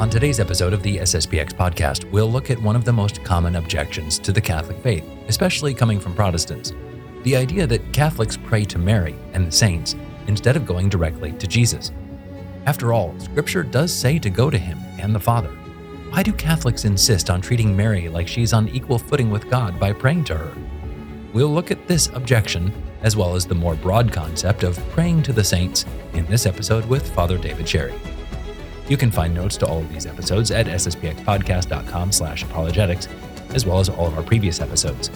On today's episode of the SSPX podcast, we'll look at one of the most common objections to the Catholic faith, especially coming from Protestants the idea that Catholics pray to Mary and the saints instead of going directly to Jesus. After all, Scripture does say to go to Him and the Father. Why do Catholics insist on treating Mary like she's on equal footing with God by praying to her? We'll look at this objection, as well as the more broad concept of praying to the saints, in this episode with Father David Sherry. You can find notes to all of these episodes at sspxpodcast.com slash apologetics, as well as all of our previous episodes.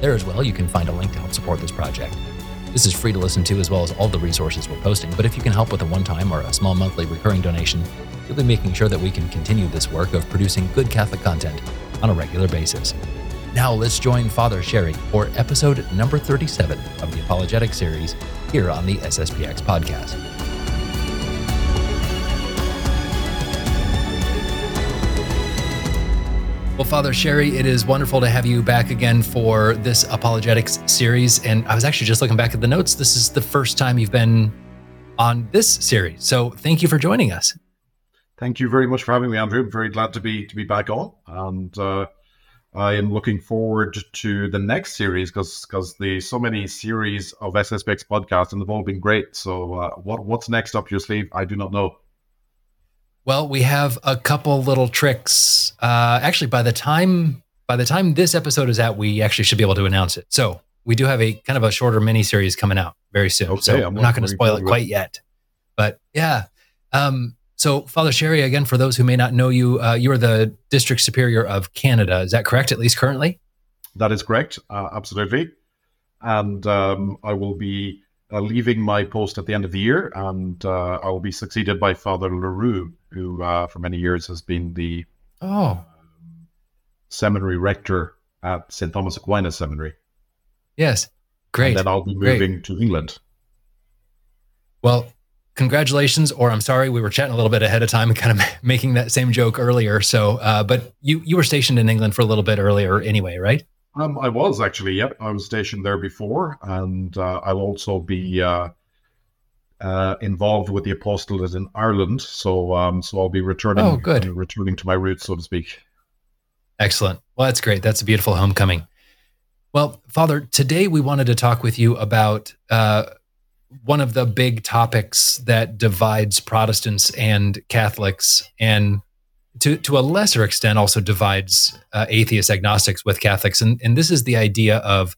There as well, you can find a link to help support this project. This is free to listen to as well as all the resources we're posting, but if you can help with a one time or a small monthly recurring donation, you'll be making sure that we can continue this work of producing good Catholic content on a regular basis. Now let's join Father Sherry for episode number 37 of the Apologetic series here on the SSPX podcast. Well, Father Sherry, it is wonderful to have you back again for this apologetics series. And I was actually just looking back at the notes. This is the first time you've been on this series. So thank you for joining us. Thank you very much for having me, Andrew. I'm very glad to be to be back on, and uh, I am looking forward to the next series because because the so many series of SSPX podcasts and they've all been great. So uh, what what's next up your sleeve? I do not know. Well, we have a couple little tricks. Uh, actually, by the time by the time this episode is out, we actually should be able to announce it. So we do have a kind of a shorter mini series coming out very soon. Okay, so I'm not going to spoil it quite yet. But yeah. Um, so Father Sherry, again, for those who may not know you, uh, you are the district superior of Canada. Is that correct? At least currently. That is correct. Uh, absolutely. And um, I will be uh, leaving my post at the end of the year, and uh, I will be succeeded by Father Leroux, who uh, for many years has been the oh um, seminary rector at St Thomas Aquinas Seminary. Yes, great. And then I'll be moving great. to England. Well, congratulations, or I'm sorry, we were chatting a little bit ahead of time and kind of making that same joke earlier. So, uh, but you you were stationed in England for a little bit earlier, anyway, right? Um, I was actually, yep. I was stationed there before, and uh, I'll also be uh, uh, involved with the apostolate in Ireland. So, um, so I'll be returning. Oh, good. returning to my roots, so to speak. Excellent. Well, that's great. That's a beautiful homecoming. Well, Father, today we wanted to talk with you about uh, one of the big topics that divides Protestants and Catholics, and to to a lesser extent also divides uh, atheist agnostics with Catholics, and and this is the idea of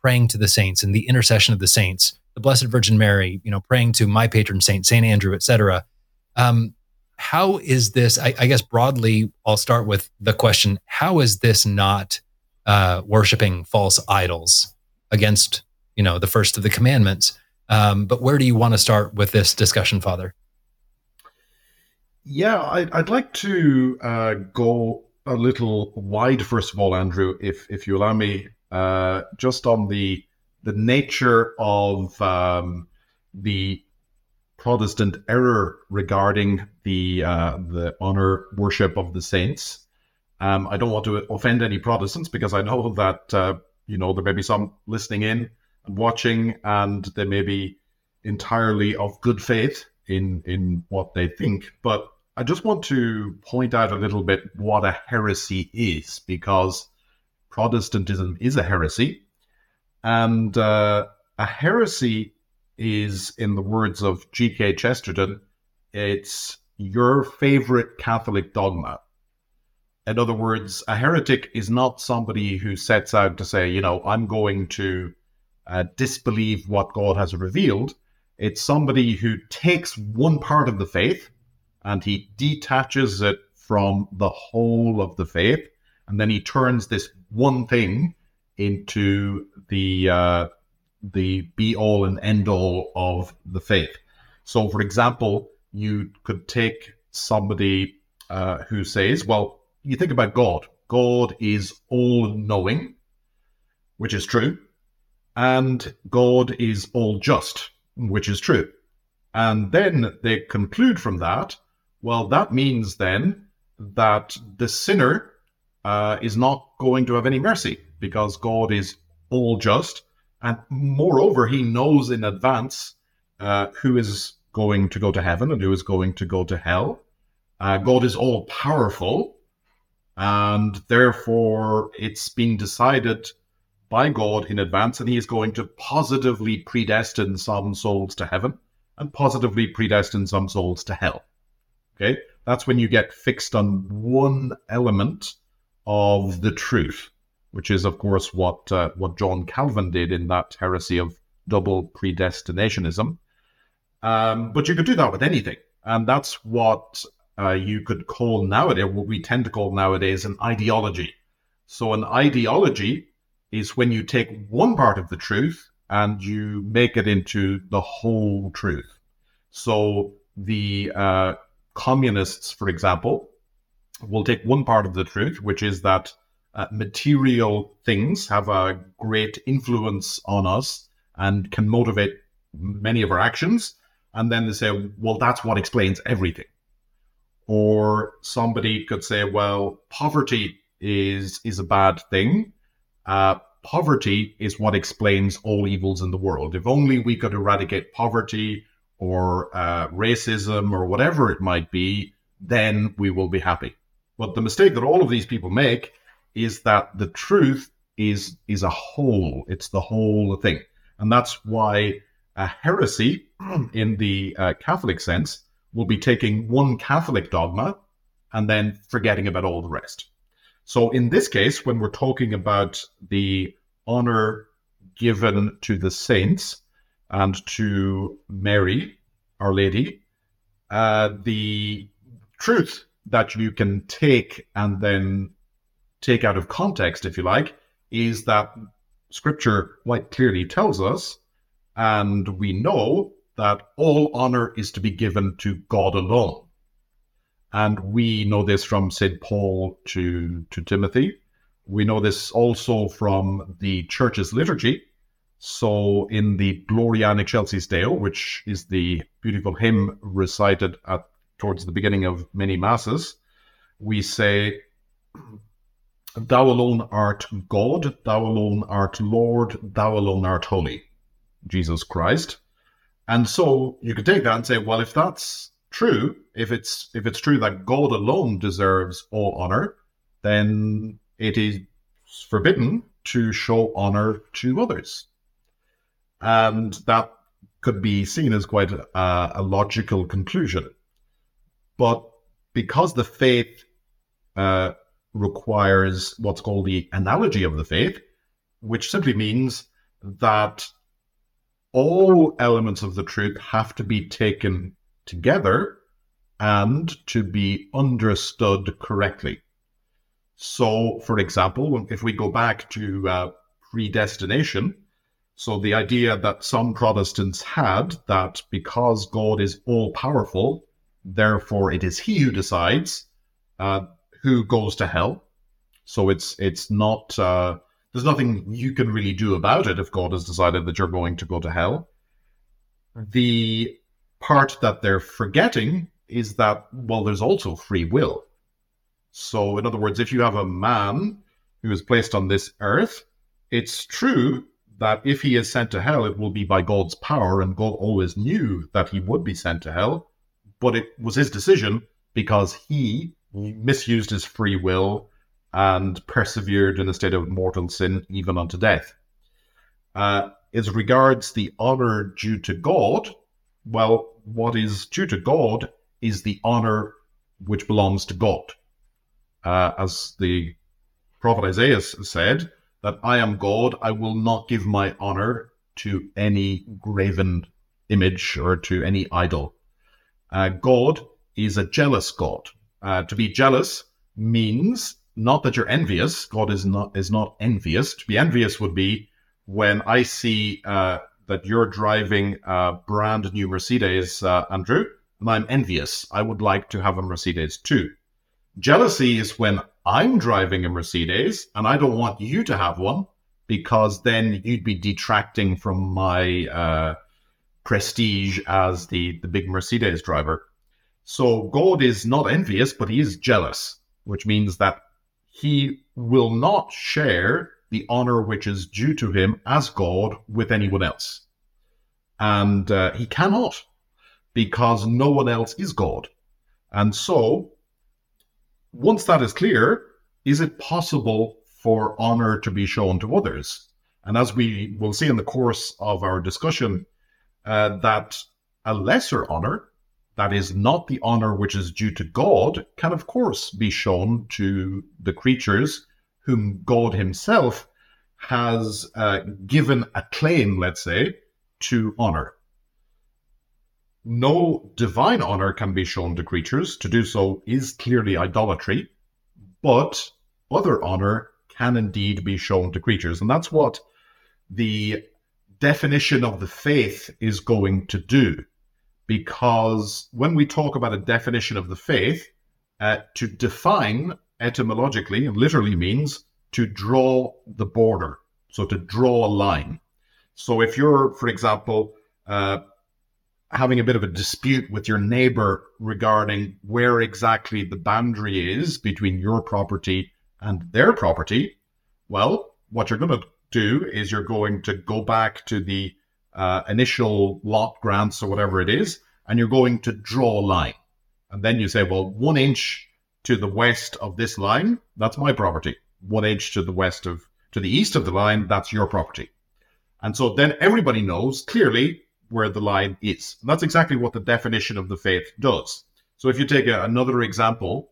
praying to the saints and the intercession of the saints, the Blessed Virgin Mary, you know, praying to my patron saint, Saint Andrew, etc. Um, how is this? I, I, guess broadly, I'll start with the question: How is this not uh, worshiping false idols against you know the first of the commandments? Um, but where do you want to start with this discussion, Father? Yeah, I'd, I'd like to uh, go a little wide, first of all, Andrew, if if you allow me, uh, just on the the nature of um, the Protestant error regarding the uh, the honor worship of the saints. Um, I don't want to offend any Protestants because I know that uh, you know there may be some listening in and watching, and they may be entirely of good faith in in what they think, but I just want to point out a little bit what a heresy is, because Protestantism is a heresy. And uh, a heresy is, in the words of G.K. Chesterton, it's your favorite Catholic dogma. In other words, a heretic is not somebody who sets out to say, you know, I'm going to uh, disbelieve what God has revealed. It's somebody who takes one part of the faith, and he detaches it from the whole of the faith, and then he turns this one thing into the uh, the be all and end all of the faith. So, for example, you could take somebody uh, who says, "Well, you think about God. God is all knowing," which is true, and God is all just, which is true. And then they conclude from that well, that means then that the sinner uh, is not going to have any mercy because God is all just. And moreover, he knows in advance uh, who is going to go to heaven and who is going to go to hell. Uh, God is all powerful, and therefore it's been decided by God in advance, and He is going to positively predestine some souls to heaven and positively predestine some souls to hell. Okay, that's when you get fixed on one element of the truth, which is, of course, what uh, what John Calvin did in that heresy of double predestinationism. Um, but you could do that with anything, and that's what uh, you could call nowadays, what we tend to call nowadays, an ideology. So, an ideology is when you take one part of the truth and you make it into the whole truth. So, the uh, communists, for example, will take one part of the truth, which is that uh, material things have a great influence on us and can motivate many of our actions. And then they say, well, that's what explains everything. Or somebody could say, well, poverty is is a bad thing. Uh, poverty is what explains all evils in the world. If only we could eradicate poverty or uh, racism or whatever it might be, then we will be happy. But the mistake that all of these people make is that the truth is is a whole. It's the whole thing, and that's why a heresy, in the uh, Catholic sense, will be taking one Catholic dogma and then forgetting about all the rest. So in this case, when we're talking about the honor given to the saints and to Mary, Our Lady, uh, the truth that you can take and then take out of context, if you like, is that Scripture quite clearly tells us, and we know that all honor is to be given to God alone. And we know this from St. Paul to, to Timothy. We know this also from the church's liturgy. So, in the Gloria in Excelsis Deo, which is the beautiful hymn recited at towards the beginning of many masses, we say, Thou alone art God, thou alone art Lord, thou alone art holy, Jesus Christ. And so you could take that and say, well, if that's true, if it's if it's true that God alone deserves all honor, then it is forbidden to show honor to others. And that could be seen as quite a, a logical conclusion. But because the faith uh, requires what's called the analogy of the faith, which simply means that all elements of the truth have to be taken together and to be understood correctly. So, for example, if we go back to uh, predestination, so the idea that some Protestants had that because God is all powerful, therefore it is He who decides uh, who goes to hell. So it's it's not uh, there's nothing you can really do about it if God has decided that you're going to go to hell. The part that they're forgetting is that, well, there's also free will. So, in other words, if you have a man who is placed on this earth, it's true that if he is sent to hell, it will be by God's power, and God always knew that he would be sent to hell, but it was his decision because he misused his free will and persevered in a state of mortal sin even unto death. Uh, as regards the honor due to God, well, what is due to God is the honor which belongs to God. Uh, as the prophet Isaiah said, that I am God, I will not give my honor to any graven image or to any idol. Uh, God is a jealous God. Uh, to be jealous means not that you're envious. God is not is not envious. To be envious would be when I see uh, that you're driving a brand new Mercedes, uh, Andrew, and I'm envious. I would like to have a Mercedes too. Jealousy is when I'm driving a Mercedes and I don't want you to have one because then you'd be detracting from my uh, prestige as the, the big Mercedes driver. So God is not envious, but he is jealous, which means that he will not share the honor which is due to him as God with anyone else. And uh, he cannot, because no one else is God. And so, once that is clear, is it possible for honor to be shown to others? And as we will see in the course of our discussion, uh, that a lesser honor, that is not the honor which is due to God, can of course be shown to the creatures whom God Himself has uh, given a claim, let's say, to honor. No divine honor can be shown to creatures. To do so is clearly idolatry, but other honor can indeed be shown to creatures. And that's what the definition of the faith is going to do. Because when we talk about a definition of the faith, uh, to define etymologically and literally means to draw the border, so to draw a line. So if you're, for example, uh, having a bit of a dispute with your neighbor regarding where exactly the boundary is between your property and their property, well, what you're going to do is you're going to go back to the uh, initial lot grants or whatever it is, and you're going to draw a line. And then you say, well, one inch to the west of this line, that's my property. One inch to the west of, to the east of the line, that's your property. And so then everybody knows clearly where the line is. And that's exactly what the definition of the faith does. So if you take a, another example,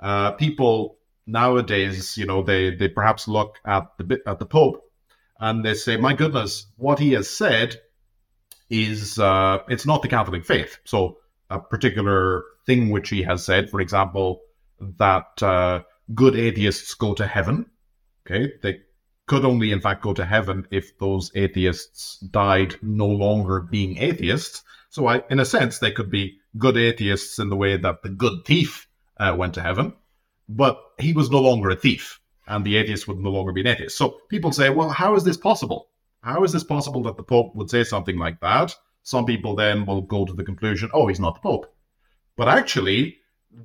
uh, people nowadays, you know, they, they perhaps look at the at the Pope and they say, "My goodness, what he has said is uh, it's not the Catholic faith." So a particular thing which he has said, for example, that uh, good atheists go to heaven. Okay, they could only, in fact, go to heaven if those atheists died no longer being atheists. So, I, in a sense, they could be good atheists in the way that the good thief uh, went to heaven, but he was no longer a thief, and the atheist would no longer be an atheist. So, people say, well, how is this possible? How is this possible that the Pope would say something like that? Some people then will go to the conclusion, oh, he's not the Pope. But actually,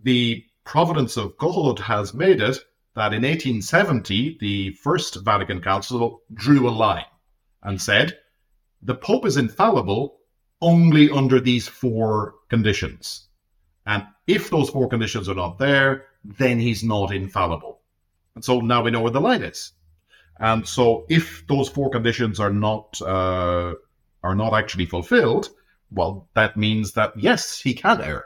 the providence of God has made it that in 1870, the First Vatican Council drew a line and said the Pope is infallible only under these four conditions. And if those four conditions are not there, then he's not infallible. And so now we know where the line is. And so if those four conditions are not uh, are not actually fulfilled, well, that means that yes, he can err.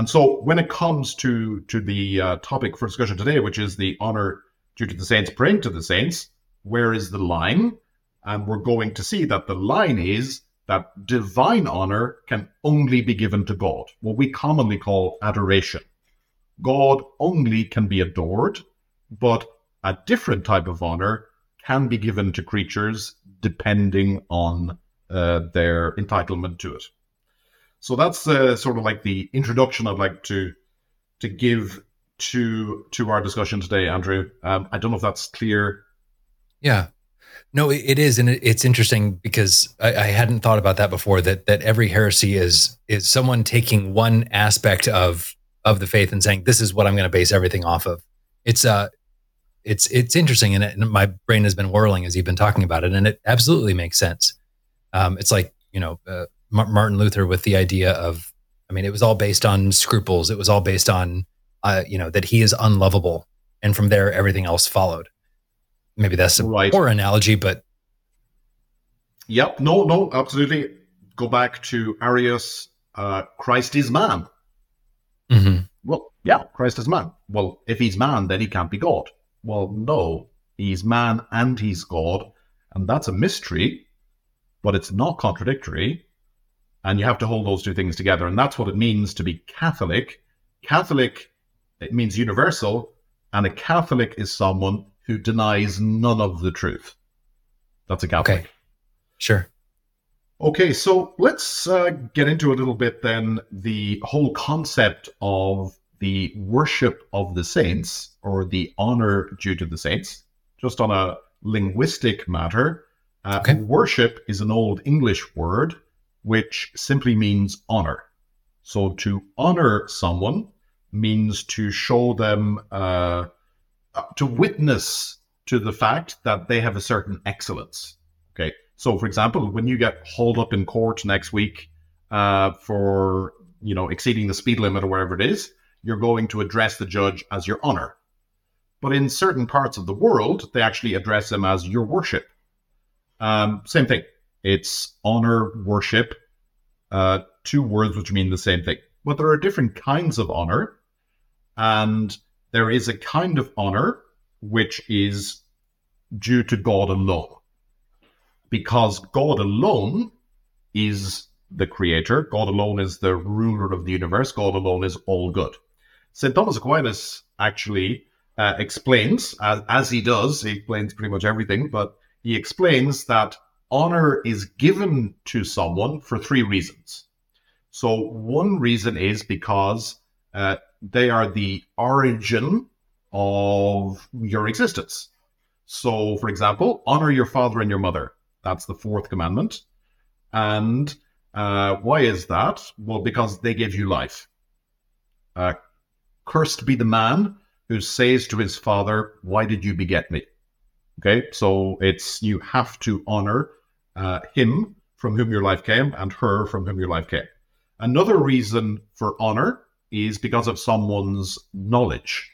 And so when it comes to to the uh, topic for discussion today, which is the honor due to the saints praying to the saints, where is the line? And we're going to see that the line is that divine honor can only be given to God, what we commonly call adoration. God only can be adored, but a different type of honor can be given to creatures depending on uh, their entitlement to it. So that's uh, sort of like the introduction I'd like to to give to to our discussion today, Andrew. Um, I don't know if that's clear. Yeah, no, it is, and it's interesting because I, I, hadn't thought about that before. That that every heresy is is someone taking one aspect of of the faith and saying this is what I'm going to base everything off of. It's uh, it's it's interesting, and, it, and my brain has been whirling as you've been talking about it, and it absolutely makes sense. Um, it's like you know, uh, Martin Luther with the idea of, I mean, it was all based on scruples. It was all based on, uh, you know, that he is unlovable, and from there everything else followed. Maybe that's a right. poor analogy, but yep, no, no, absolutely. Go back to Arius. Uh, Christ is man. Mm-hmm. Well, yeah, Christ is man. Well, if he's man, then he can't be God. Well, no, he's man and he's God, and that's a mystery, but it's not contradictory. And you have to hold those two things together. And that's what it means to be Catholic. Catholic, it means universal. And a Catholic is someone who denies none of the truth. That's a Catholic. Okay. Sure. Okay, so let's uh, get into a little bit then the whole concept of the worship of the saints or the honor due to the saints. Just on a linguistic matter, uh, okay. worship is an old English word which simply means honor. So to honor someone means to show them, uh, to witness to the fact that they have a certain excellence. Okay. So, for example, when you get hauled up in court next week uh, for you know, exceeding the speed limit or wherever it is, you're going to address the judge as your honor. But in certain parts of the world, they actually address him as your worship. Um, same thing. It's honor, worship, uh, two words which mean the same thing. But there are different kinds of honor. And there is a kind of honor which is due to God alone. Because God alone is the creator, God alone is the ruler of the universe, God alone is all good. St. Thomas Aquinas actually uh, explains, as, as he does, he explains pretty much everything, but he explains that honor is given to someone for three reasons. So, one reason is because uh, they are the origin of your existence. So, for example, honor your father and your mother. That's the fourth commandment. And uh, why is that? Well, because they gave you life. Uh, cursed be the man who says to his father, Why did you beget me? Okay, so it's you have to honor uh, him from whom your life came and her from whom your life came. Another reason for honor is because of someone's knowledge.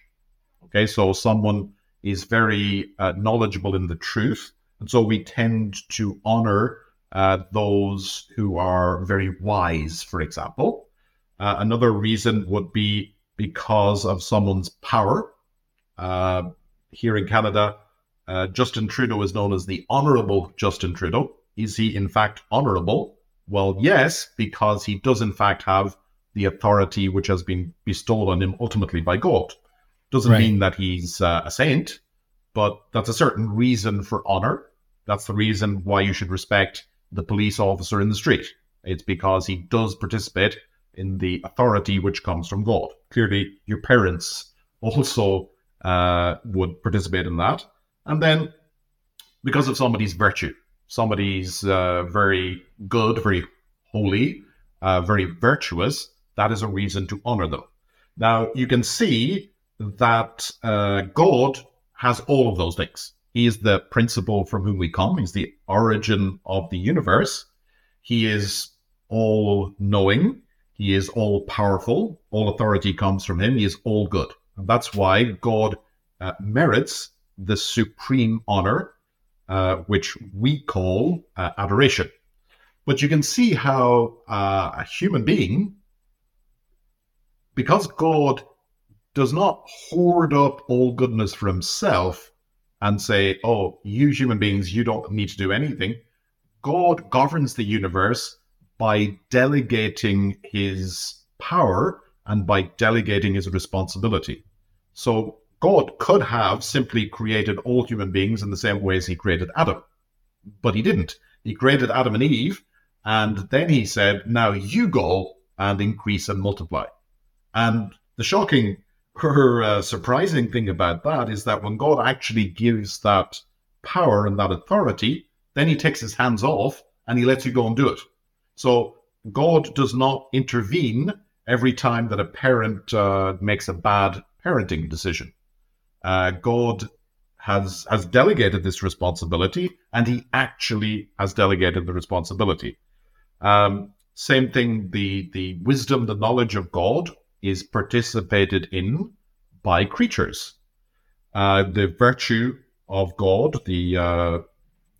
Okay, so someone is very uh, knowledgeable in the truth, and so we tend to honor uh, those who are very wise, for example. Uh, another reason would be because of someone's power. Uh, here in Canada, uh, Justin Trudeau is known as the Honorable Justin Trudeau. Is he, in fact, honorable? Well, yes, because he does, in fact, have the authority which has been bestowed on him ultimately by God. Doesn't right. mean that he's uh, a saint, but that's a certain reason for honor. That's the reason why you should respect the police officer in the street. It's because he does participate in the authority which comes from God. Clearly, your parents also uh, would participate in that. And then, because of somebody's virtue, somebody's uh, very good, very holy, uh, very virtuous, that is a reason to honor them. Now, you can see that uh, God has all of those things. He is the principle from whom we come. He's the origin of the universe. He is all knowing. He is all powerful. All authority comes from him. He is all good. And that's why God uh, merits the supreme honor, uh, which we call uh, adoration. But you can see how uh, a human being, because God does not hoard up all goodness for himself and say, oh, you human beings, you don't need to do anything. God governs the universe by delegating his power and by delegating his responsibility. So God could have simply created all human beings in the same way as he created Adam, but he didn't. He created Adam and Eve, and then he said, now you go and increase and multiply. And the shocking or uh, surprising thing about that is that when God actually gives that power and that authority, then he takes his hands off and he lets you go and do it. So God does not intervene every time that a parent uh, makes a bad parenting decision. Uh, God has has delegated this responsibility, and He actually has delegated the responsibility. Um, same thing. The the wisdom, the knowledge of God is participated in by creatures. Uh, the virtue of God, the uh,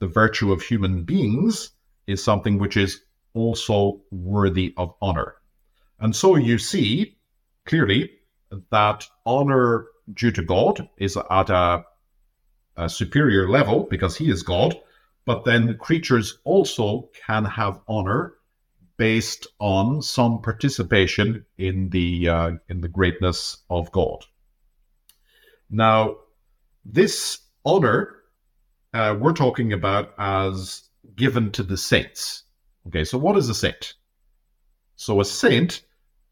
the virtue of human beings, is something which is also worthy of honor. And so you see clearly that honor due to God is at a, a superior level because he is God, but then creatures also can have honor based on some participation in the uh, in the greatness of God. Now, this honor uh, we're talking about as given to the saints. Okay, so what is a saint? So a saint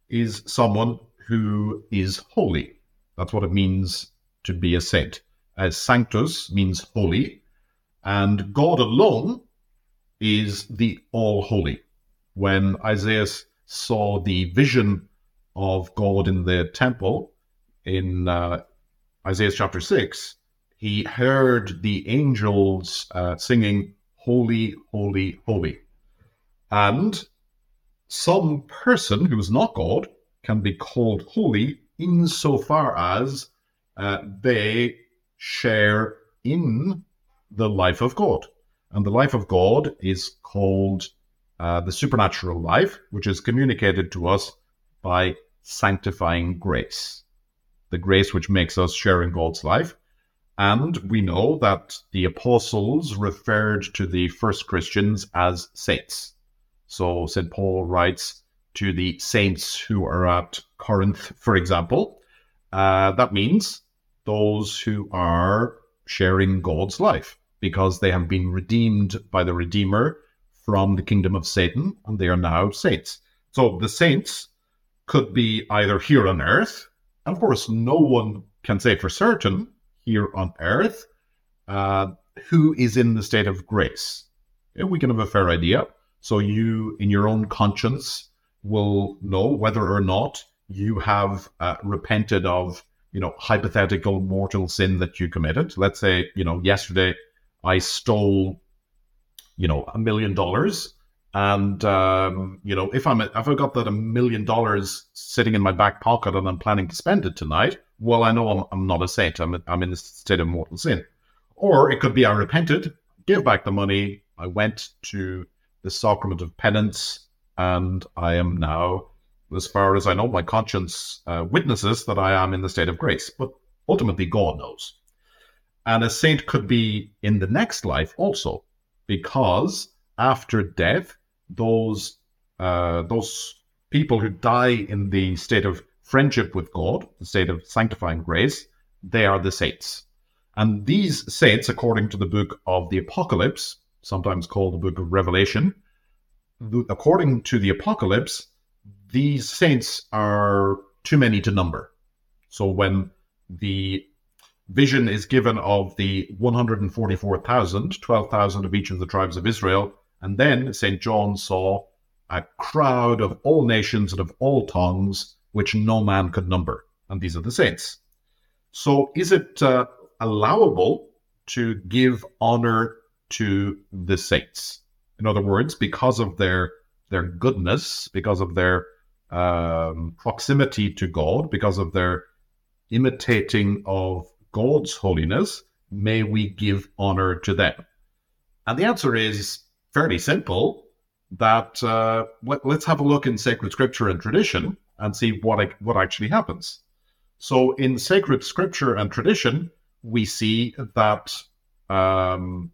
is someone who is holy. That's what it means to be a saint. As sanctus means holy, and God alone is the all holy. When Isaiah saw the vision of God in the temple in uh, Isaiah chapter 6, he heard the angels uh, singing, Holy, Holy, Holy. And some person who is not God can be called holy insofar as uh, they share in the life of God. And the life of God is called uh, the supernatural life, which is communicated to us by sanctifying grace, the grace which makes us share in God's life. And we know that the apostles referred to the first Christians as saints. So St. Paul writes to the saints who are at Corinth, for example. Uh, that means those who are sharing God's life because they have been redeemed by the Redeemer from the kingdom of Satan and they are now saints. So the saints could be either here on earth. and Of course, no one can say for certain here on earth uh, who is in the state of grace. We can have a fair idea. So you, in your own conscience, will know whether or not you have uh, repented of, you know, hypothetical mortal sin that you committed. Let's say, you know, yesterday I stole, you know, a million dollars, and um, you know, if I'm if I got that a million dollars sitting in my back pocket and I'm planning to spend it tonight, well, I know I'm, I'm not a saint. I'm I'm in a state of mortal sin. Or it could be I repented, gave back the money, I went to the sacrament of penance, and I am now, as far as I know, my conscience uh, witnesses that I am in the state of grace. But ultimately, God knows. And a saint could be in the next life also, because after death, those uh, those people who die in the state of friendship with God, the state of sanctifying grace, they are the saints. And these saints, according to the book of the Apocalypse, sometimes called the book of Revelation. According to the Apocalypse, these saints are too many to number. So when the vision is given of the 144,000, 12,000 of each of the tribes of Israel, and then St. John saw a crowd of all nations and of all tongues, which no man could number. And these are the saints. So is it uh, allowable to give honor to the saints. In other words, because of their their goodness, because of their um, proximity to God, because of their imitating of God's holiness, may we give honor to them? And the answer is fairly simple. That uh, let, us have a look in sacred scripture and tradition and see what what actually happens. So, in sacred scripture and tradition, we see that um,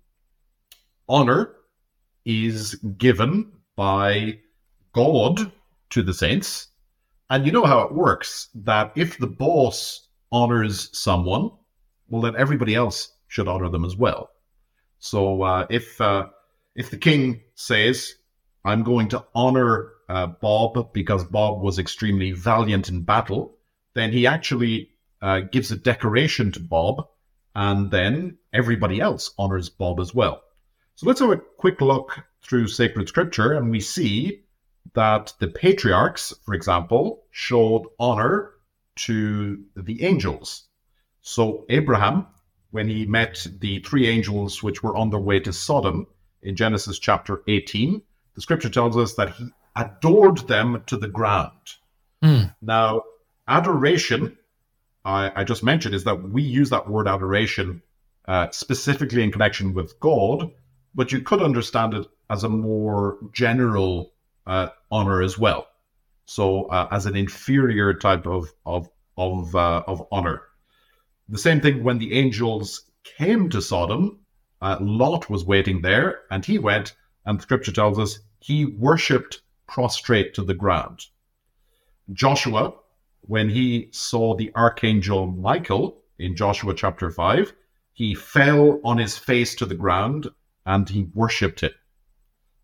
honor is given by God to the saints. And you know how it works that if the boss honors someone, well, then everybody else should honor them as well. So uh, if uh, if the king says, "I'm going to honor uh, Bob because Bob was extremely valiant in battle," then he actually uh, gives a decoration to Bob, and then everybody else honors Bob as well. So let's have a quick look through sacred scripture, and we see that the patriarchs, for example, showed honor to the angels. So Abraham, when he met the three angels which were on their way to Sodom in Genesis chapter 18, the scripture tells us that he adored them to the ground. Mm. Now, adoration, I, I, just mentioned, is that we use that word adoration uh, specifically in connection with God, but you could understand it as a more general uh, honor as well. So, uh, as an inferior type of of of uh, of honor. The same thing when the angels came to Sodom, uh, Lot was waiting there, and he went, and the Scripture tells us he worshipped prostrate to the ground. Joshua, when he saw the archangel Michael in Joshua chapter five, he fell on his face to the ground and he worshipped it.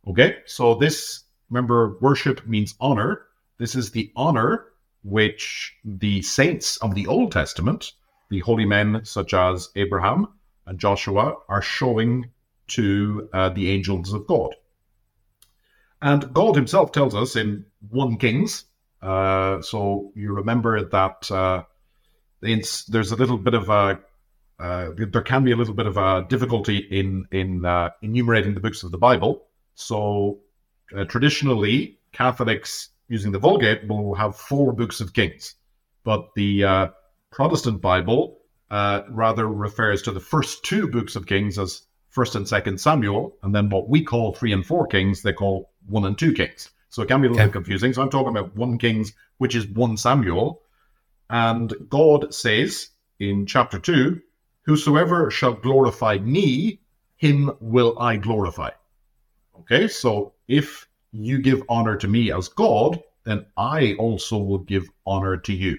Okay, so this, remember, worship means honor. This is the honor which the saints of the Old Testament, the holy men such as Abraham and Joshua, are showing to uh, the angels of God. And God Himself tells us in 1 Kings, uh, so you remember that uh, there's a little bit of a uh, there can be a little bit of a difficulty in in uh, enumerating the books of the Bible. So uh, traditionally, Catholics using the Vulgate will have four books of Kings, but the uh, Protestant Bible uh, rather refers to the first two books of Kings as First and Second Samuel, and then what we call three and four Kings, they call one and two Kings. So it can be a little okay. confusing. So I'm talking about one Kings, which is one Samuel, and God says in chapter two, "Whosoever shall glorify me, him will I glorify." Okay, so if you give honor to me as God, then I also will give honor to you.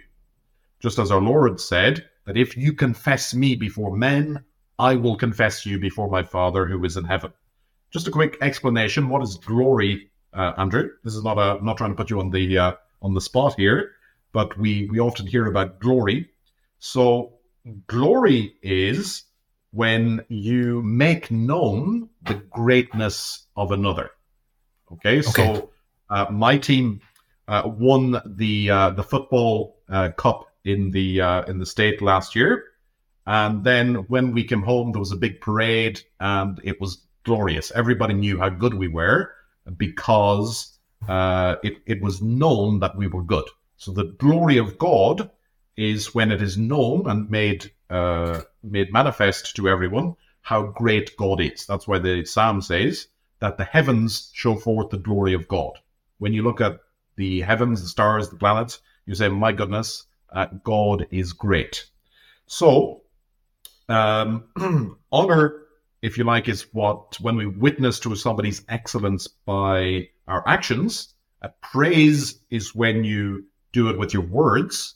Just as our Lord said, that if you confess me before men, I will confess you before my Father who is in heaven. Just a quick explanation. What is glory, uh, Andrew? This is not a, I'm not trying to put you on the uh, on the spot here, but we we often hear about glory. So glory is when you make known the greatness of another. Okay, okay. so uh, my team uh, won the uh, the football uh, cup in the uh, in the state last year, and then when we came home, there was a big parade, and it was glorious. Everybody knew how good we were because uh, it it was known that we were good. So the glory of God is when it is known and made made manifest to everyone how great God is. That's why the Psalm says that the heavens show forth the glory of God. When you look at the heavens, the stars, the planets, you say, my goodness, uh, God is great. So, um, honor, if you like, is what, when we witness to somebody's excellence by our actions, uh, praise is when you do it with your words.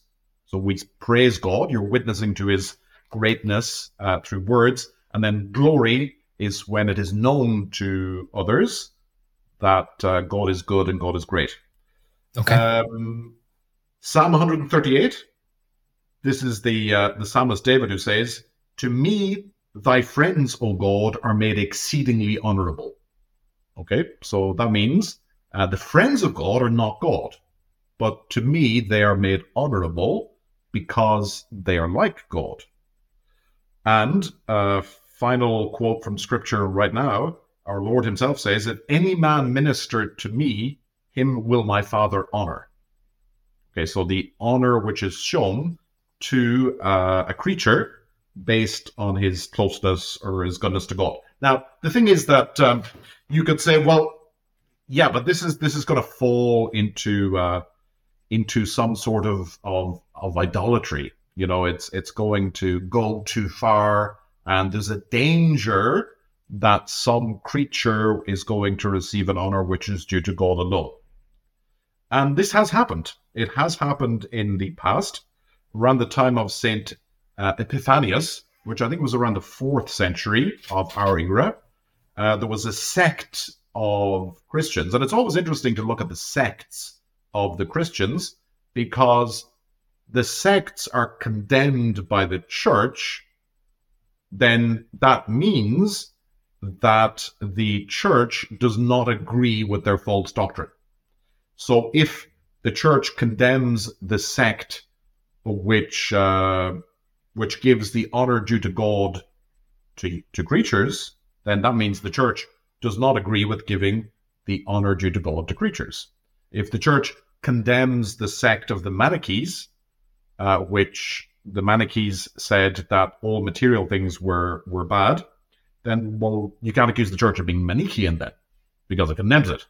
So we praise God, you're witnessing to his greatness uh, through words. And then glory is when it is known to others that uh, God is good and God is great. Okay. Um, Psalm 138. This is the uh, the psalmist David who says, "To me, thy friends, O God, are made exceedingly honorable." Okay, so that means uh, the friends of God are not God, but to me they are made honorable because they are like God. And uh, final quote from scripture right now, our Lord himself says, If any man minister to me, him will my Father honor. Okay, so the honor which is shown to uh, a creature based on his closeness or his goodness to God. Now, the thing is that um, you could say, well, yeah, but this is this is going to fall into uh, into some sort of, of of idolatry. You know, it's it's going to go too far and there's a danger that some creature is going to receive an honor which is due to God alone. And this has happened. It has happened in the past, around the time of Saint uh, Epiphanius, which I think was around the fourth century of our era. Uh, there was a sect of Christians, and it's always interesting to look at the sects of the Christians because the sects are condemned by the church then that means that the church does not agree with their false doctrine. So if the church condemns the sect which uh, which gives the honor due to God to, to creatures, then that means the church does not agree with giving the honor due to God to creatures. If the church condemns the sect of the Manichees, uh, which the Manichees said that all material things were were bad, then well, you can't accuse the church of being Manichean then, because it condemns it.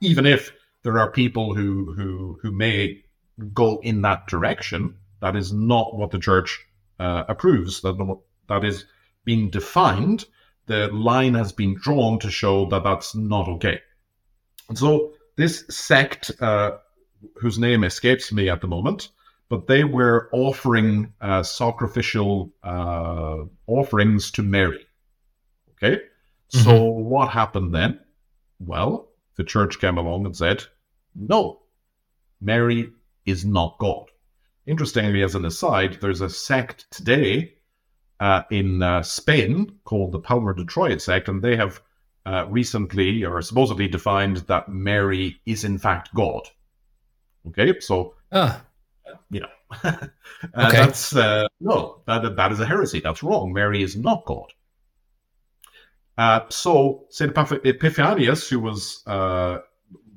Even if there are people who who who may go in that direction, that is not what the church uh, approves. That that is being defined. The line has been drawn to show that that's not okay. And so this sect, uh, whose name escapes me at the moment, but they were offering uh, sacrificial uh, offerings to Mary. Okay, mm-hmm. so what happened then? Well, the church came along and said, no, Mary is not God. Interestingly, as an aside, there's a sect today uh, in uh, Spain called the Palmar de Troyes sect, and they have uh, recently or supposedly defined that Mary is in fact God. Okay, so ah you know, uh, okay. that's uh, no, that that is a heresy. That's wrong. Mary is not God. Uh, so Saint Epiphanius, who was uh,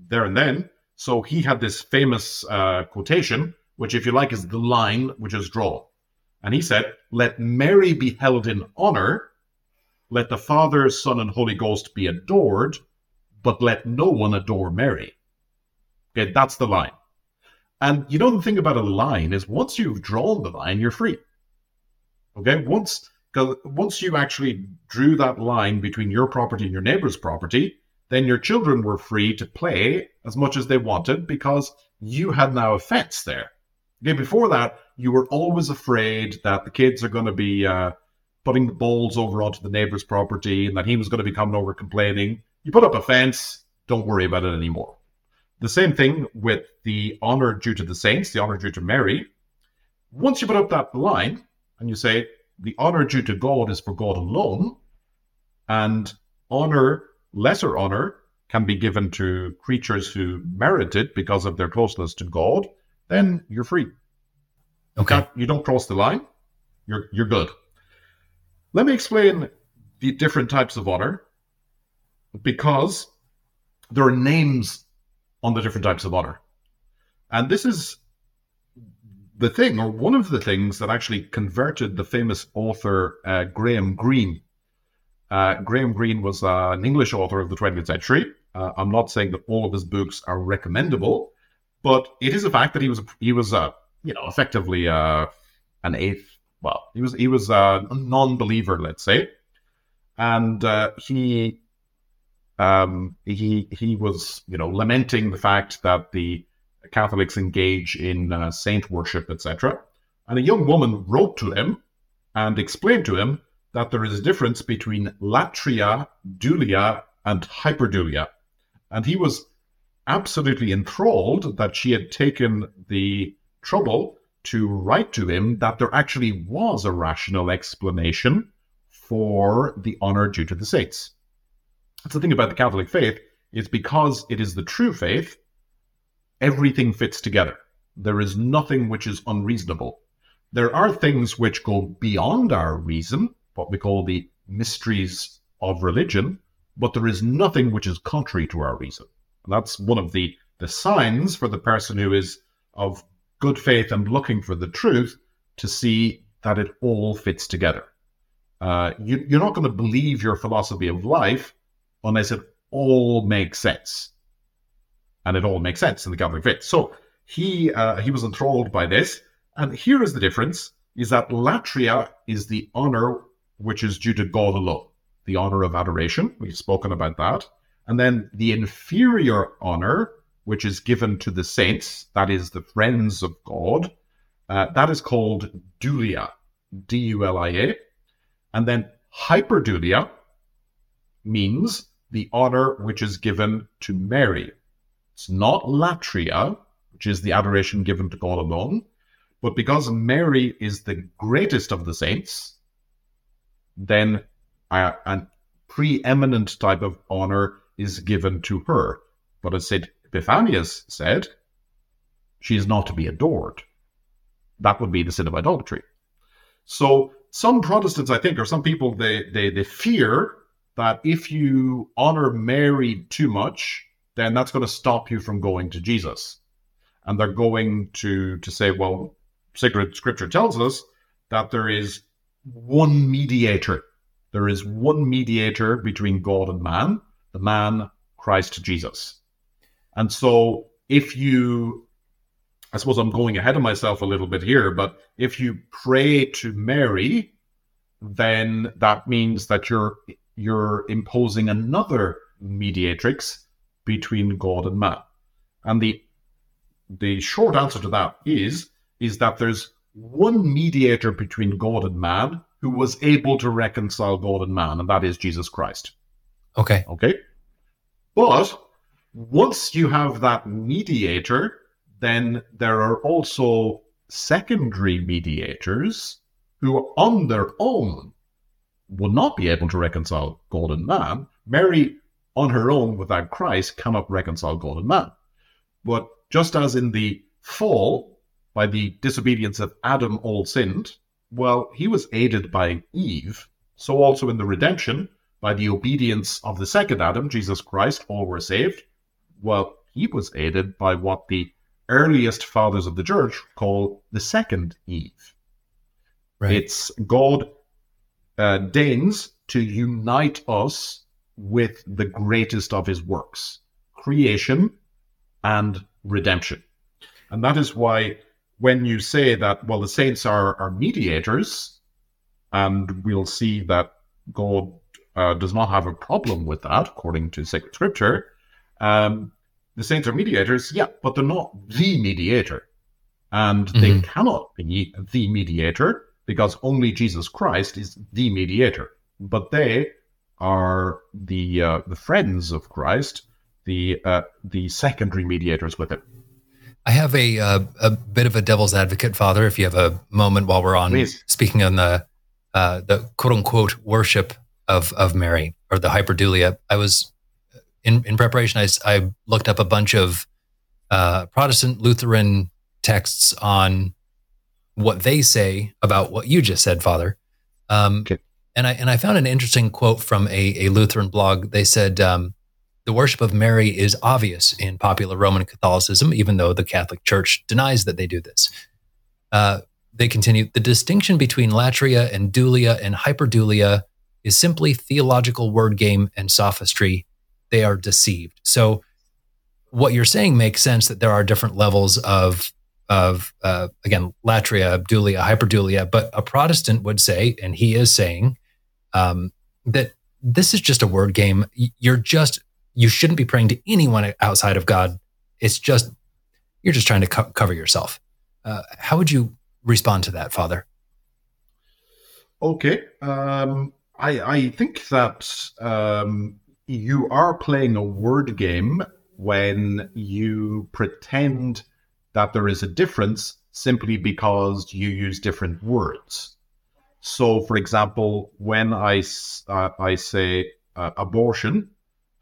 there and then, So he had this famous uh, quotation, which, if you like, is the line which is drawn. And he said, Let Mary be held in honor, let the Father, Son, and Holy Ghost be adored, but let no one adore Mary. Okay, that's the line. And you know, the thing about a line is once you've drawn the line, you're free. Okay, once once you actually drew that line between your property and your neighbor's property, then your children were free to play as much as they wanted because you had now a fence there. Okay, before that, you were always afraid that the kids are going to be uh, putting the balls over onto the neighbor's property and that he was going to be coming over complaining. You put up a fence, don't worry about it anymore. The same thing with the honor due to the saints, the honor due to Mary. Once you put up that line and you say, the honor due to God is for God alone, and honor, lesser honor, can be given to creatures who merit it because of their closeness to God, then you're free. Okay. You don't cross the line, you're you're good. Let me explain the different types of honor because there are names on the different types of honor. And this is the thing, or one of the things that actually converted the famous author uh, Graham Greene. Uh, Graham Greene was uh, an English author of the 20th century. Uh, I'm not saying that all of his books are recommendable, but it is a fact that he was he was you know effectively uh, an eighth. Well, he was he was a non-believer, let's say, and he um, he he was you know lamenting the fact that the Catholics engage in uh, saint worship, etc. And a young woman wrote to him and explained to him that there is a difference between latria, dulia, and hyperdulia. And he was absolutely enthralled that she had taken the trouble to write to him that there actually was a rational explanation for the honor due to the saints. That's the thing about the Catholic faith is because it is the true faith, everything fits together. There is nothing which is unreasonable. There are things which go beyond our reason, what we call the mysteries of religion, but there is nothing which is contrary to our reason. And that's one of the, the signs for the person who is of good faith and looking for the truth to see that it all fits together. Uh, you, you're not going to believe your philosophy of life unless it all makes sense and it all makes sense in the Catholic faith. So he uh, he was enthralled by this, and here is the difference: is that latria is the honor which is due to God alone, the honor of adoration. We've spoken about that, and then the inferior honor, which is given to the saints, that is the friends of God, uh, that is called dulia, D-U-L-I-A, and then hyperdulia means the honor which is given to Mary, it's not latria, which is the adoration given to God alone, but because Mary is the greatest of the saints, then a, a preeminent type of honor is given to her. But as St. Epiphanius said, she is not to be adored. That would be the sin of idolatry. So some Protestants, I think, or some people, they, they, they fear that if you honor Mary too much, then that's going to stop you from going to Jesus. And they're going to, to say, well, sacred scripture tells us that there is one mediator. There is one mediator between God and man, the man Christ Jesus. And so if you, I suppose I'm going ahead of myself a little bit here, but if you pray to Mary, then that means that you're you're imposing another mediatrix between God and man? And the the short answer to that is is that there's one mediator between God and man who was able to reconcile God and man, and that is Jesus Christ. Okay. Okay. But once you have that mediator, then there are also secondary mediators who on their own will not be able to reconcile God and man. Mary on her own without Christ cannot reconcile God and man. But just as in the fall, by the disobedience of Adam, all sinned, well, he was aided by Eve. So also in the redemption, by the obedience of the second Adam, Jesus Christ, all were saved. Well, he was aided by what the earliest fathers of the church call the second Eve. Right. It's God uh, deigns to unite us with the greatest of his works creation and redemption. And that is why when you say that, well, the saints are, are mediators, and we'll see that God uh, does not have a problem with that, according to sacred scripture, um, the saints are mediators, yeah, but they're not the mediator. And mm-hmm. they cannot be the mediator because only Jesus Christ is the mediator. But they are the uh, the friends of Christ, the uh, the secondary mediators with him. I have a uh, a bit of a devil's advocate, Father. If you have a moment while we're on Please. speaking on the uh, the quote unquote worship of of Mary or the hyperdulia, I was in in preparation. I, I looked up a bunch of uh, Protestant Lutheran texts on what they say about what you just said, Father. Um, okay. And I and I found an interesting quote from a, a Lutheran blog. They said um, the worship of Mary is obvious in popular Roman Catholicism, even though the Catholic Church denies that they do this. Uh, they continue the distinction between latria and dulia and hyperdulia is simply theological word game and sophistry. They are deceived. So, what you're saying makes sense that there are different levels of of uh, again latria, dulia, hyperdulia. But a Protestant would say, and he is saying, um, that this is just a word game. You're just you shouldn't be praying to anyone outside of God. It's just you're just trying to co- cover yourself. Uh, how would you respond to that, Father? Okay, um, I I think that um, you are playing a word game when you pretend that there is a difference simply because you use different words. So, for example, when I, uh, I say uh, abortion,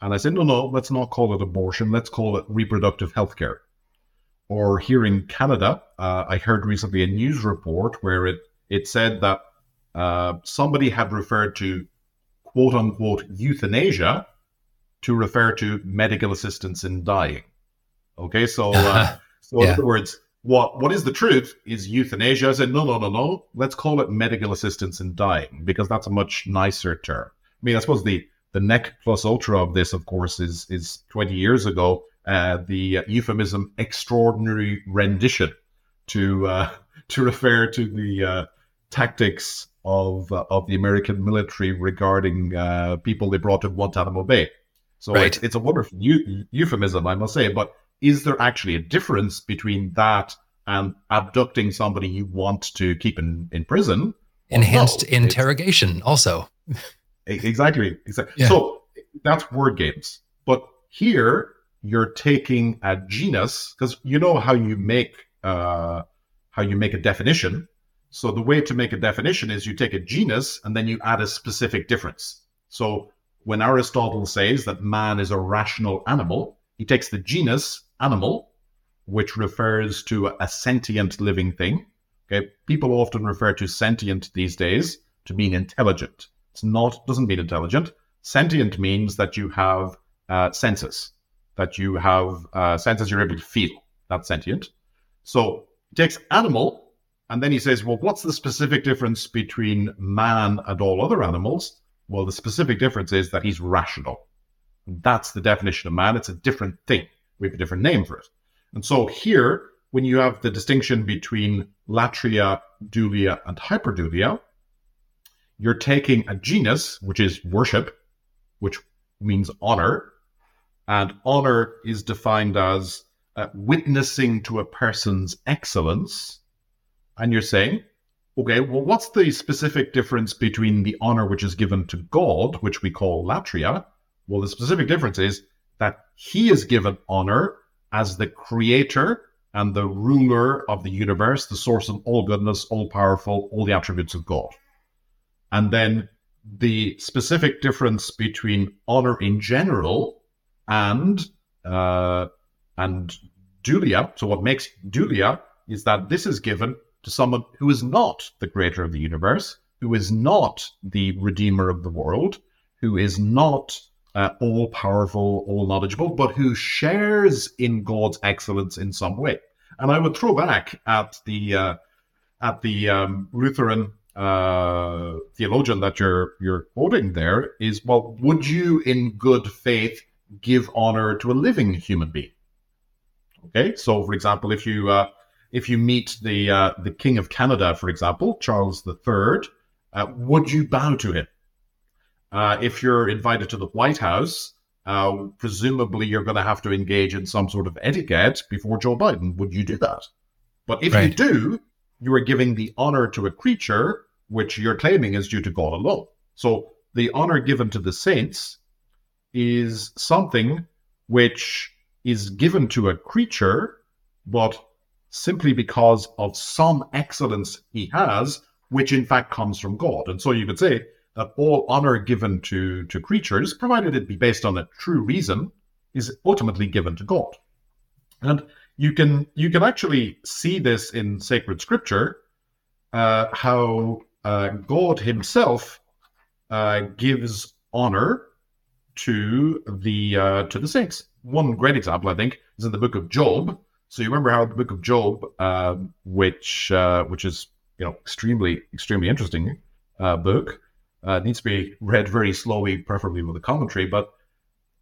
and I say, no, no, let's not call it abortion, let's call it reproductive health care. Or here in Canada, uh, I heard recently a news report where it, it said that uh, somebody had referred to quote unquote euthanasia to refer to medical assistance in dying. Okay, so uh, so yeah. in other words, what what is the truth is euthanasia. I said, no, no, no, no. Let's call it medical assistance in dying because that's a much nicer term. I mean, I suppose the the nec plus ultra of this, of course, is is 20 years ago uh, the uh, euphemism extraordinary rendition to uh, to refer to the uh, tactics of uh, of the American military regarding uh, people they brought to Guantanamo Bay. So right. it's, it's a wonderful eu- euphemism, I must say, but is there actually a difference between that and abducting somebody you want to keep in, in prison? Enhanced no, interrogation, also. exactly. exactly. Yeah. So that's word games. But here, you're taking a genus because you know how you make uh, how you make a definition. So the way to make a definition is you take a genus and then you add a specific difference. So when Aristotle says that man is a rational animal, he takes the genus animal, which refers to a sentient living thing. Okay, people often refer to sentient these days to mean intelligent. It's not doesn't mean intelligent. Sentient means that you have uh, senses, that you have uh, senses you're able to feel. That's sentient. So he takes animal, and then he says, well, what's the specific difference between man and all other animals? Well, the specific difference is that he's rational. That's the definition of man. It's a different thing. We have a different name for it. And so here, when you have the distinction between latria, dulia, and hyperdulia, you're taking a genus, which is worship, which means honor, and honor is defined as uh, witnessing to a person's excellence. And you're saying, okay, well, what's the specific difference between the honor which is given to God, which we call latria, well, the specific difference is that he is given honor as the creator and the ruler of the universe, the source of all goodness, all powerful, all the attributes of God. And then the specific difference between honor in general and uh, and dulia. So what makes dulia is that this is given to someone who is not the creator of the universe, who is not the redeemer of the world, who is not uh, all powerful, all knowledgeable, but who shares in God's excellence in some way. And I would throw back at the uh, at the um, Lutheran uh, theologian that you're you're quoting there is well, would you in good faith give honor to a living human being? Okay, so for example, if you uh, if you meet the uh, the King of Canada, for example, Charles III, uh, would you bow to him? Uh, if you're invited to the White House, uh, presumably you're going to have to engage in some sort of etiquette before Joe Biden. Would you do that? But if right. you do, you are giving the honor to a creature which you're claiming is due to God alone. So the honor given to the saints is something which is given to a creature, but simply because of some excellence he has, which in fact comes from God. And so you could say that all honor given to, to creatures, provided it be based on a true reason, is ultimately given to God. And you can you can actually see this in sacred scripture, uh, how uh, God Himself uh, gives honor to the uh, to the saints. One great example, I think, is in the book of Job. So you remember how the book of Job, um, which uh, which is you know extremely extremely interesting uh, book, uh, needs to be read very slowly, preferably with a commentary. But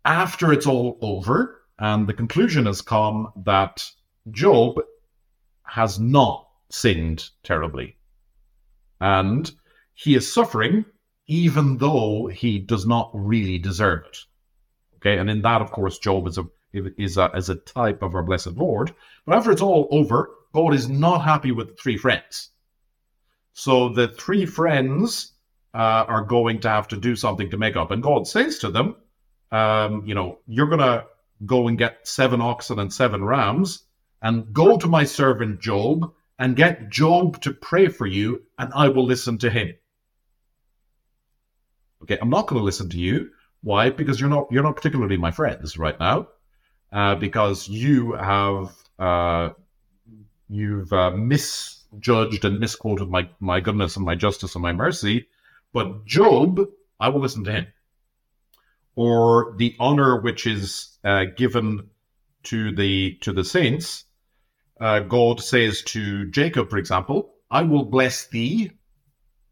after it's all over, and the conclusion has come that Job has not sinned terribly, and he is suffering even though he does not really deserve it. Okay, and in that, of course, Job is a is a, is a type of our blessed Lord. But after it's all over, God is not happy with the three friends. So the three friends uh, are going to have to do something to make up. And God says to them, um, you know, you're going to go and get seven oxen and seven rams and go to my servant Job and get Job to pray for you, and I will listen to him. Okay, I'm not going to listen to you. Why? Because you're not you're not particularly my friends right now, uh, because you have uh, you've uh, misjudged and misquoted my my goodness and my justice and my mercy. But Job, I will listen to him. Or the honor which is uh, given to the to the saints, uh, God says to Jacob, for example, "I will bless thee,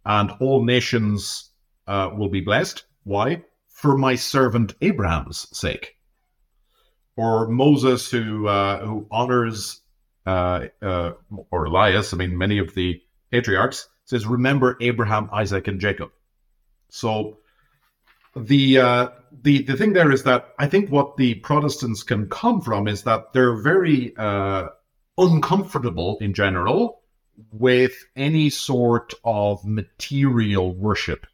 and all nations." uh, will be blessed. Why? For my servant Abraham's sake. Or Moses, who uh, who honors uh, uh, or Elias. I mean, many of the patriarchs says, "Remember Abraham, Isaac, and Jacob." So the uh, the the thing there is that I think what the Protestants can come from is that they're very uh, uncomfortable in general with any sort of material worship.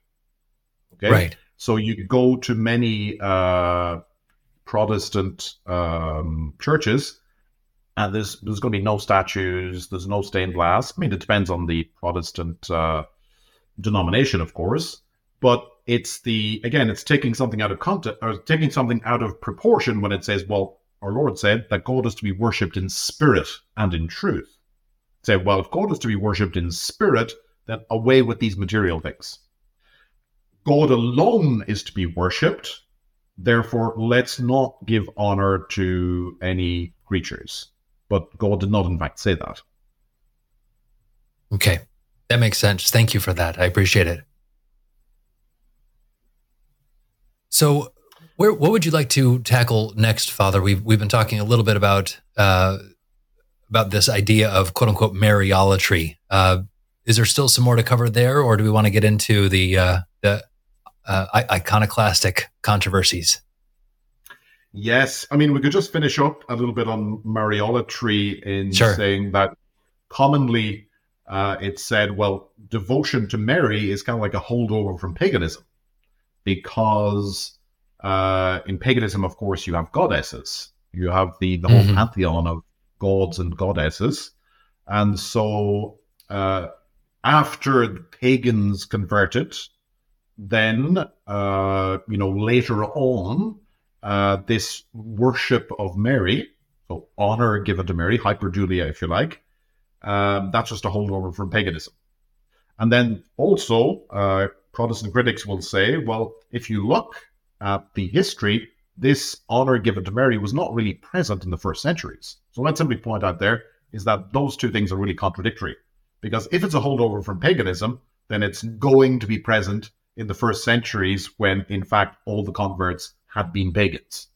Okay. Right. So you go to many uh, Protestant um, churches, and there's there's going to be no statues. There's no stained glass. I mean, it depends on the Protestant uh, denomination, of course, but it's the again, it's taking something out of context or taking something out of proportion when it says, "Well, our Lord said that God is to be worshipped in spirit and in truth." Say, well, if God is to be worshipped in spirit, then away with these material things. God alone is to be worshipped. Therefore, let's not give honor to any creatures. But God did not, in fact, say that. Okay. That makes sense. Thank you for that. I appreciate it. So, where, what would you like to tackle next, Father? We've we've been talking a little bit about uh, about this idea of quote unquote Mariolatry. Uh, is there still some more to cover there, or do we want to get into the uh, the uh, iconoclastic controversies. Yes, I mean we could just finish up a little bit on Mariolatry in sure. saying that commonly uh, it's said, well, devotion to Mary is kind of like a holdover from paganism, because uh, in paganism, of course, you have goddesses, you have the the whole mm-hmm. pantheon of gods and goddesses, and so uh, after the pagans converted then, uh, you know, later on, uh, this worship of Mary, so honor given to Mary, hyperdulia, if you like, um, that's just a holdover from paganism. And then also, uh, Protestant critics will say, well, if you look at the history, this honor given to Mary was not really present in the first centuries. So let's simply point out there is that those two things are really contradictory. Because if it's a holdover from paganism, then it's going to be present in the first centuries when, in fact, all the converts had been pagans,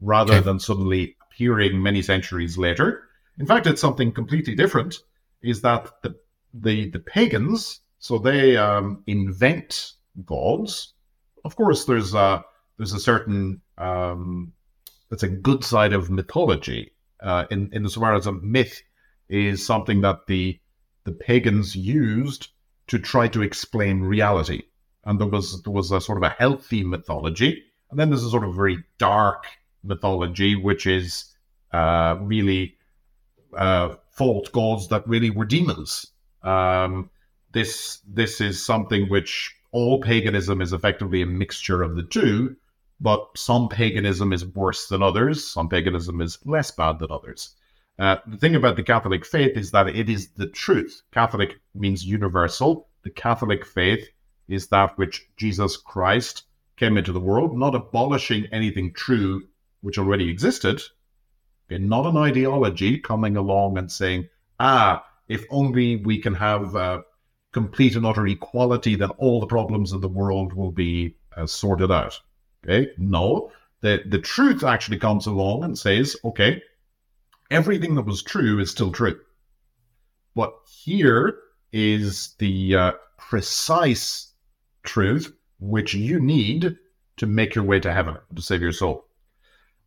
rather okay. than suddenly appearing many centuries later. In fact, it's something completely different. Is that the the the pagans? So they um, invent gods. Of course, there's a there's a certain um, that's a good side of mythology. Uh, in in as a myth is something that the the pagans used to try to explain reality. And there was there was a sort of a healthy mythology, and then there's a sort of very dark mythology, which is uh, really uh, false gods that really were demons. Um, this this is something which all paganism is effectively a mixture of the two, but some paganism is worse than others, some paganism is less bad than others. Uh, the thing about the Catholic faith is that it is the truth. Catholic means universal. The Catholic faith is that which Jesus Christ came into the world, not abolishing anything true which already existed, okay, not an ideology coming along and saying, ah, if only we can have uh, complete and utter equality, then all the problems of the world will be uh, sorted out. Okay, no, the the truth actually comes along and says, okay, everything that was true is still true. But here is the uh, precise truth which you need to make your way to heaven, to save your soul.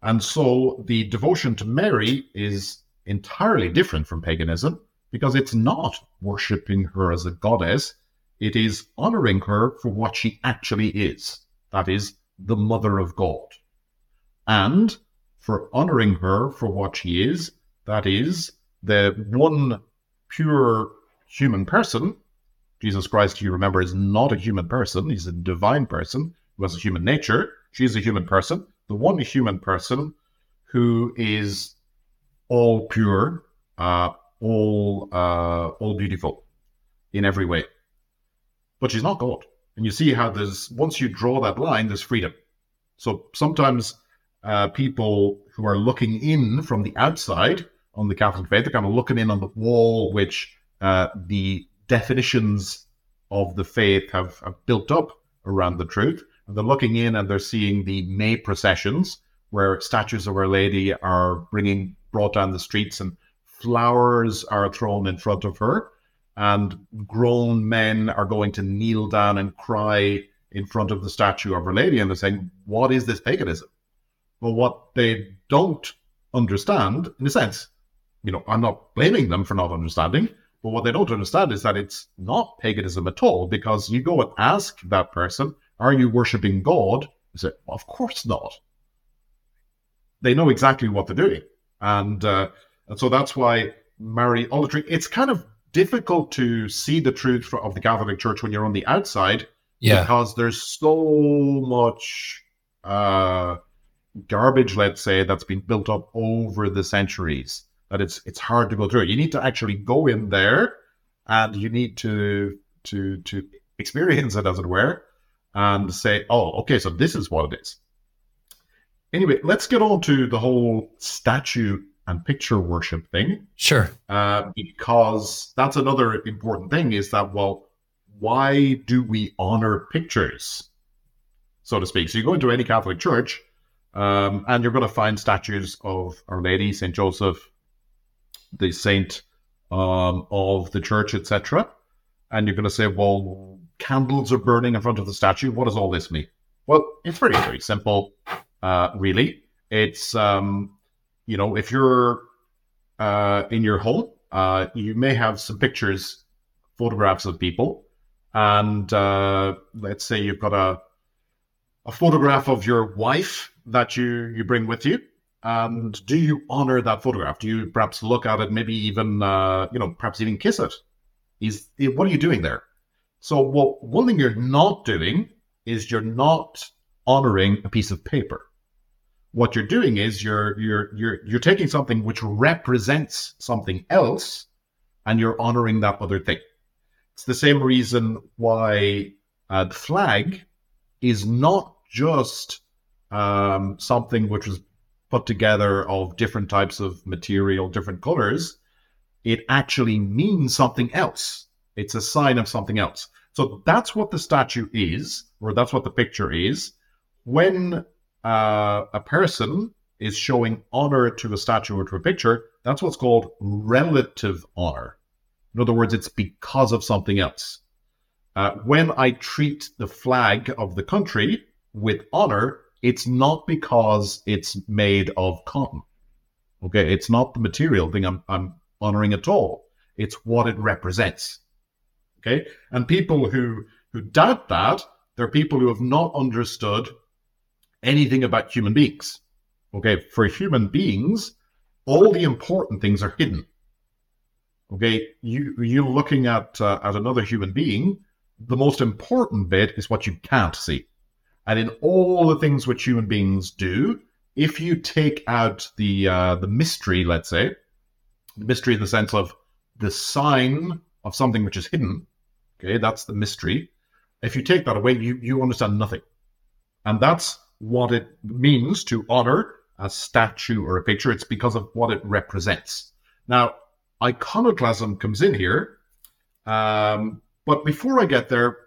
And so the devotion to Mary is entirely different from paganism because it's not worshipping her as a goddess, it is honoring her for what she actually is that is, the Mother of God. And for honoring her for what she is, that is, the one pure human person. Jesus Christ, you remember, is not a human person. He's a divine person who has a human nature. She's a human person. The one human person who is all pure, uh, all uh, all beautiful in every way. But she's not God. And you see how there's once you draw that line, there's freedom. So sometimes uh, people who are looking in from the outside on the Catholic faith, they're kind of looking in on the wall, which uh, the definitions of the faith have, have built up around the truth. And they're looking in and they're seeing the May processions, where statues of Our Lady are bringing brought down the streets and flowers are thrown in front of her, and grown men are going to kneel down and cry in front of the statue of Our Lady, and they're saying, "What is this paganism?" Well, what they don't understand, in a sense, you know, I'm not blaming them for not understanding, but what they don't understand is that it's not paganism at all, because you go and ask that person, "Are you worshiping God?" They say, well, "Of course not." They know exactly what they're doing, and uh, and so that's why Mariolatry, it's kind of difficult to see the truth of the Catholic Church when you're on the outside. Yeah. Because there's so much uh, garbage, let's say, that's been built up over the centuries that it's it's hard to go through. You need to actually go in there and you need to to to experience it as it were and say, oh, okay, so this is what it is. Anyway, let's get on to the whole statue and picture worship thing. Sure. Uh, because that's another important thing is that, well, why do we honor pictures, so to speak? So you go into any Catholic church um, and you're going to find statues of Our Lady, St. Joseph, the saint um, of the church, etc. And you're going to say, well, candles are burning in front of the statue. What does all this mean? Well, it's very, very simple, uh, really. It's um, you know, if you're uh, in your home, uh, you may have some pictures, photographs of people, and uh, let's say you've got a a photograph of your wife that you you bring with you. And do you honor that photograph? Do you perhaps look at it, maybe even uh, you know, perhaps even kiss it? Is what are you doing there? So, what one thing you're not doing is you're not honoring a piece of paper what you're doing is you're you're you're you're taking something which represents something else and you're honoring that other thing it's the same reason why uh, the flag is not just um, something which was put together of different types of material, different colors, it actually means something else. It's a sign of something else. So that's what the statue is, or that's what the picture is. When uh, a person is showing honor to a statue or to a picture, that's what's called relative honor. In other words, it's because of something else. Uh, when I treat the flag of the country with honor, it's not because it's made of cotton. Okay, it's not the material thing I'm, I'm honoring at all. It's what it represents. Okay, and people who who doubt that, they're people who have not understood anything about human beings. Okay, for human beings, all the important things are hidden. Okay, you you looking at uh, at another human being, the most important bit is what you can't see. And in all the things which human beings do, if you take out the uh, the mystery, let's say, the mystery in the sense of the sign of something which is hidden, okay, that's the mystery. If you take that away, you, you understand nothing. And that's what it means to honor a statue or a picture. It's because of what it represents. Now, iconoclasm comes in here. Um, but before I get there,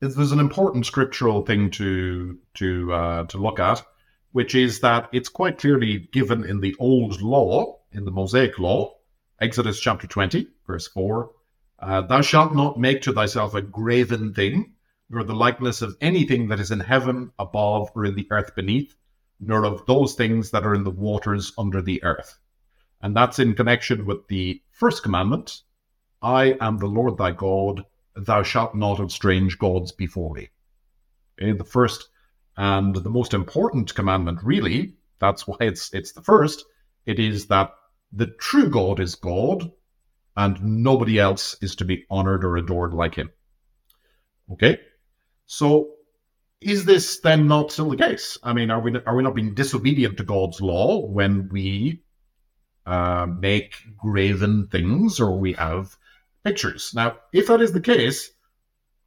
there's an important scriptural thing to to uh, to look at, which is that it's quite clearly given in the old law, in the Mosaic law, Exodus chapter 20, verse 4. Uh, Thou shalt not make to thyself a graven thing, nor the likeness of anything that is in heaven above or in the earth beneath, nor of those things that are in the waters under the earth. And that's in connection with the first commandment I am the Lord thy God, thou shalt not have strange gods before me. Okay, the first and the most important commandment, really, that's why it's it's the first, it is that the true God is God, and nobody else is to be honored or adored like him. Okay? So is this then not still the case? I mean, are we are we not being disobedient to God's law when we uh, make graven things or we have pictures? Now, if that is the case,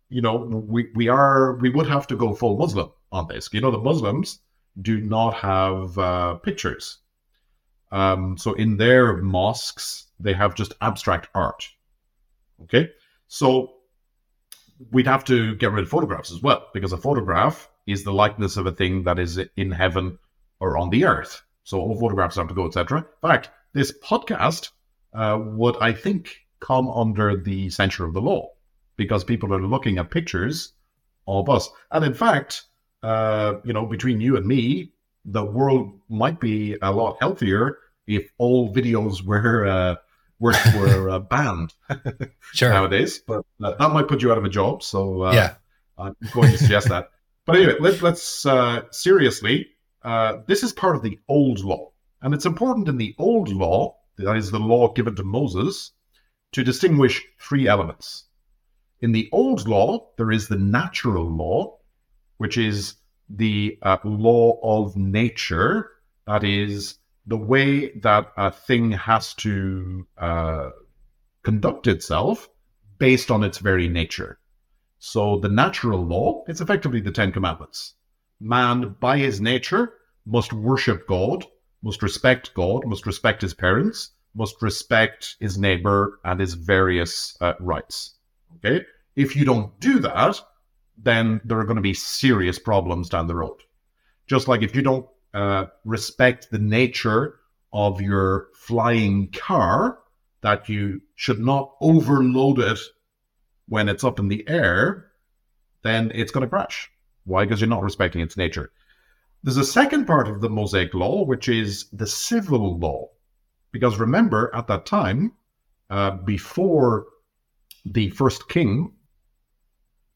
you know, we, we are we would have to go full Muslim on this. You know, the Muslims do not have uh, pictures. Um, so in their mosques, they have just abstract art. Okay, so we'd have to get rid of photographs as well, because a photograph is the likeness of a thing that is in heaven or on the earth. So all photographs have to go, etc. In fact, this podcast uh, would, I think, come under the censure of the law because people are looking at pictures of us. And in fact, uh, you know, between you and me, the world might be a lot healthier if all videos were uh, were, were uh, banned sure. nowadays. But uh, that might put you out of a job. So uh, yeah, I'm going to suggest that. But anyway, let, us uh, seriously. Uh, this is part of the old law, and it's important in the old law, that is the law given to Moses, to distinguish three elements. In the old law, there is the natural law, which is the uh, law of nature, that is the way that a thing has to uh, conduct itself based on its very nature. So the natural law is effectively the Ten Commandments. Man, by his nature, must worship God, must respect God, must respect his parents, must respect his neighbor and his various uh, rights. Okay? If you don't do that, then there are going to be serious problems down the road. Just like if you don't uh, respect the nature of your flying car, that you should not overload it when it's up in the air, then it's going to crash. Why? Because you're not respecting its nature. There's a second part of the Mosaic law, which is the civil law. Because remember, at that time, uh, before the first king,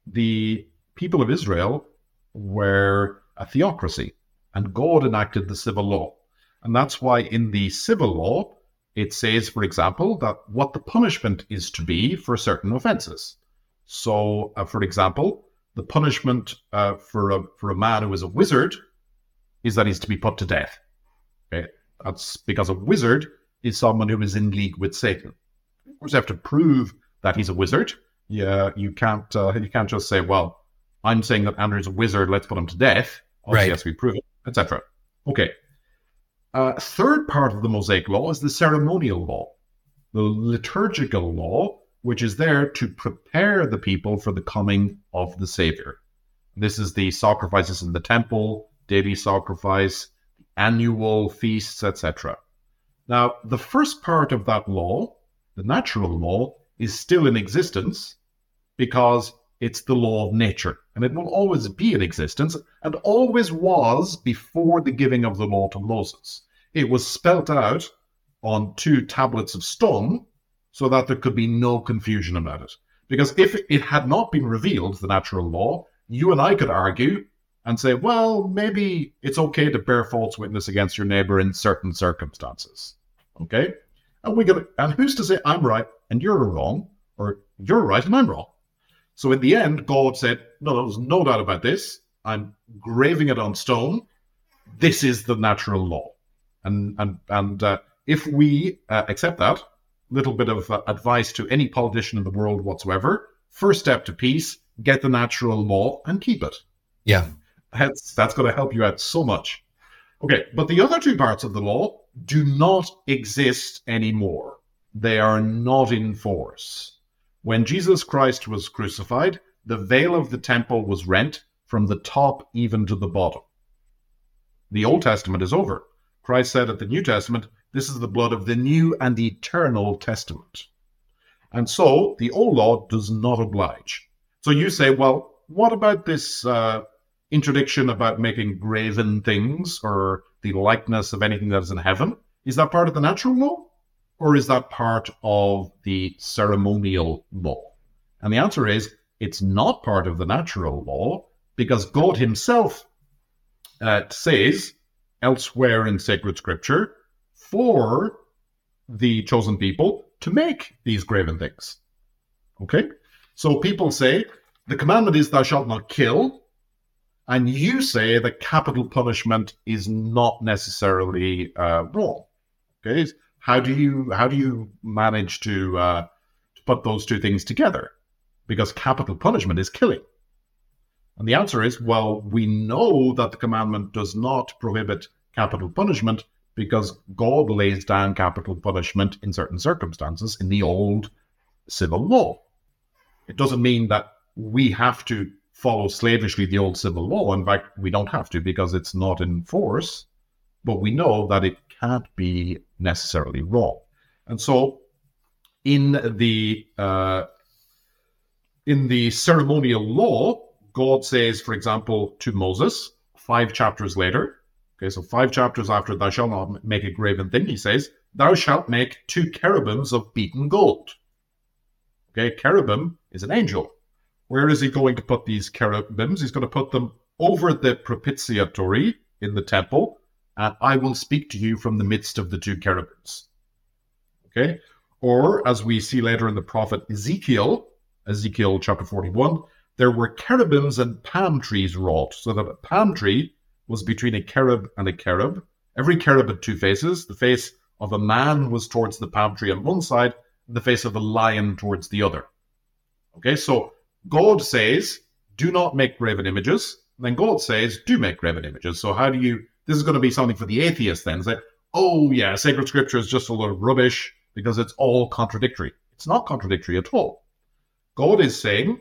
the people of Israel were a theocracy and God enacted the civil law. And that's why in the civil law, it says, for example, that what the punishment is to be for certain offenses. So, uh, for example, the punishment uh, for a for a man who is a wizard is that he's to be put to death. Okay, that's because a wizard is someone who is in league with Satan. Of course, you have to prove that he's a wizard. Yeah, you can't uh, you can't just say, well, I'm saying that Andrew's a wizard. Let's put him to death. Obviously, right. has to be proven. etc. Okay. Uh, third part of the Mosaic law is the ceremonial law, the liturgical law, which is there to prepare the people for the coming of the Savior. This is the sacrifices in the temple, daily sacrifice, annual feasts, etc. Now, the first part of that law, the natural law, is still in existence because it's the law of nature, and it will always be in existence, and always was before the giving of the law to Moses. It was spelt out on two tablets of stone so that there could be no confusion about it. Because if it had not been revealed, the natural law, you and I could argue and say, well, maybe it's okay to bear false witness against your neighbor in certain circumstances. Okay? And we get and who's to say I'm right and you're wrong, or you're right and I'm wrong? So in the end, God said, No, there's no doubt about this. I'm graving it on stone. This is the natural law. And and and uh, if we uh, accept that, little bit of uh, advice to any politician in the world whatsoever. First step to peace: get the natural law and keep it. Yeah, that's that's going to help you out so much. Okay, but the other two parts of the law do not exist anymore. They are not in force. When Jesus Christ was crucified, the veil of the temple was rent from the top even to the bottom. The Old Testament is over. Christ said at the New Testament, This is the blood of the new and eternal testament. And so the old law does not oblige. So you say, well, what about this uh, interdiction about making graven things or the likeness of anything that is in heaven? Is that part of the natural law? or is that part of the ceremonial law? And the answer is it's not part of the natural law because God Himself uh, says elsewhere in sacred scripture for the chosen people to make these graven things. Okay? So people say the commandment is thou shalt not kill, and you say that capital punishment is not necessarily uh, wrong. Okay? How do you how do you manage to uh, to put those two things together? Because capital punishment is killing. And the answer is, well, we know that the commandment does not prohibit capital punishment because God lays down capital punishment in certain circumstances in the old civil law. It doesn't mean that we have to follow slavishly the old civil law. In fact, we don't have to because it's not in force, but we know that it can't be necessarily wrong. And so, in the uh, in the ceremonial law, God says, for example, to Moses, five chapters later, okay, so five chapters after thou shalt not make a graven thing, he says, thou shalt make two cherubims of beaten gold. Okay, cherubim is an angel. Where is he going to put these cherubims? He's going to put them over the propitiatory in the temple and I will speak to you from the midst of the two cherubims. Okay? Or, as we see later in the prophet Ezekiel, Ezekiel chapter 41, there were cherubims and palm trees wrought, so that a palm tree was between a cherub and a cherub. Every cherub had two faces. The face of a man was towards the palm tree on one side, and the face of a lion towards the other. Okay, so God says, do not make graven images. And then God says, do make graven images. So how do you this is going to be something for the atheist then. Say, oh yeah, sacred scripture is just a lot of rubbish because it's all contradictory. It's not contradictory at all. God is saying,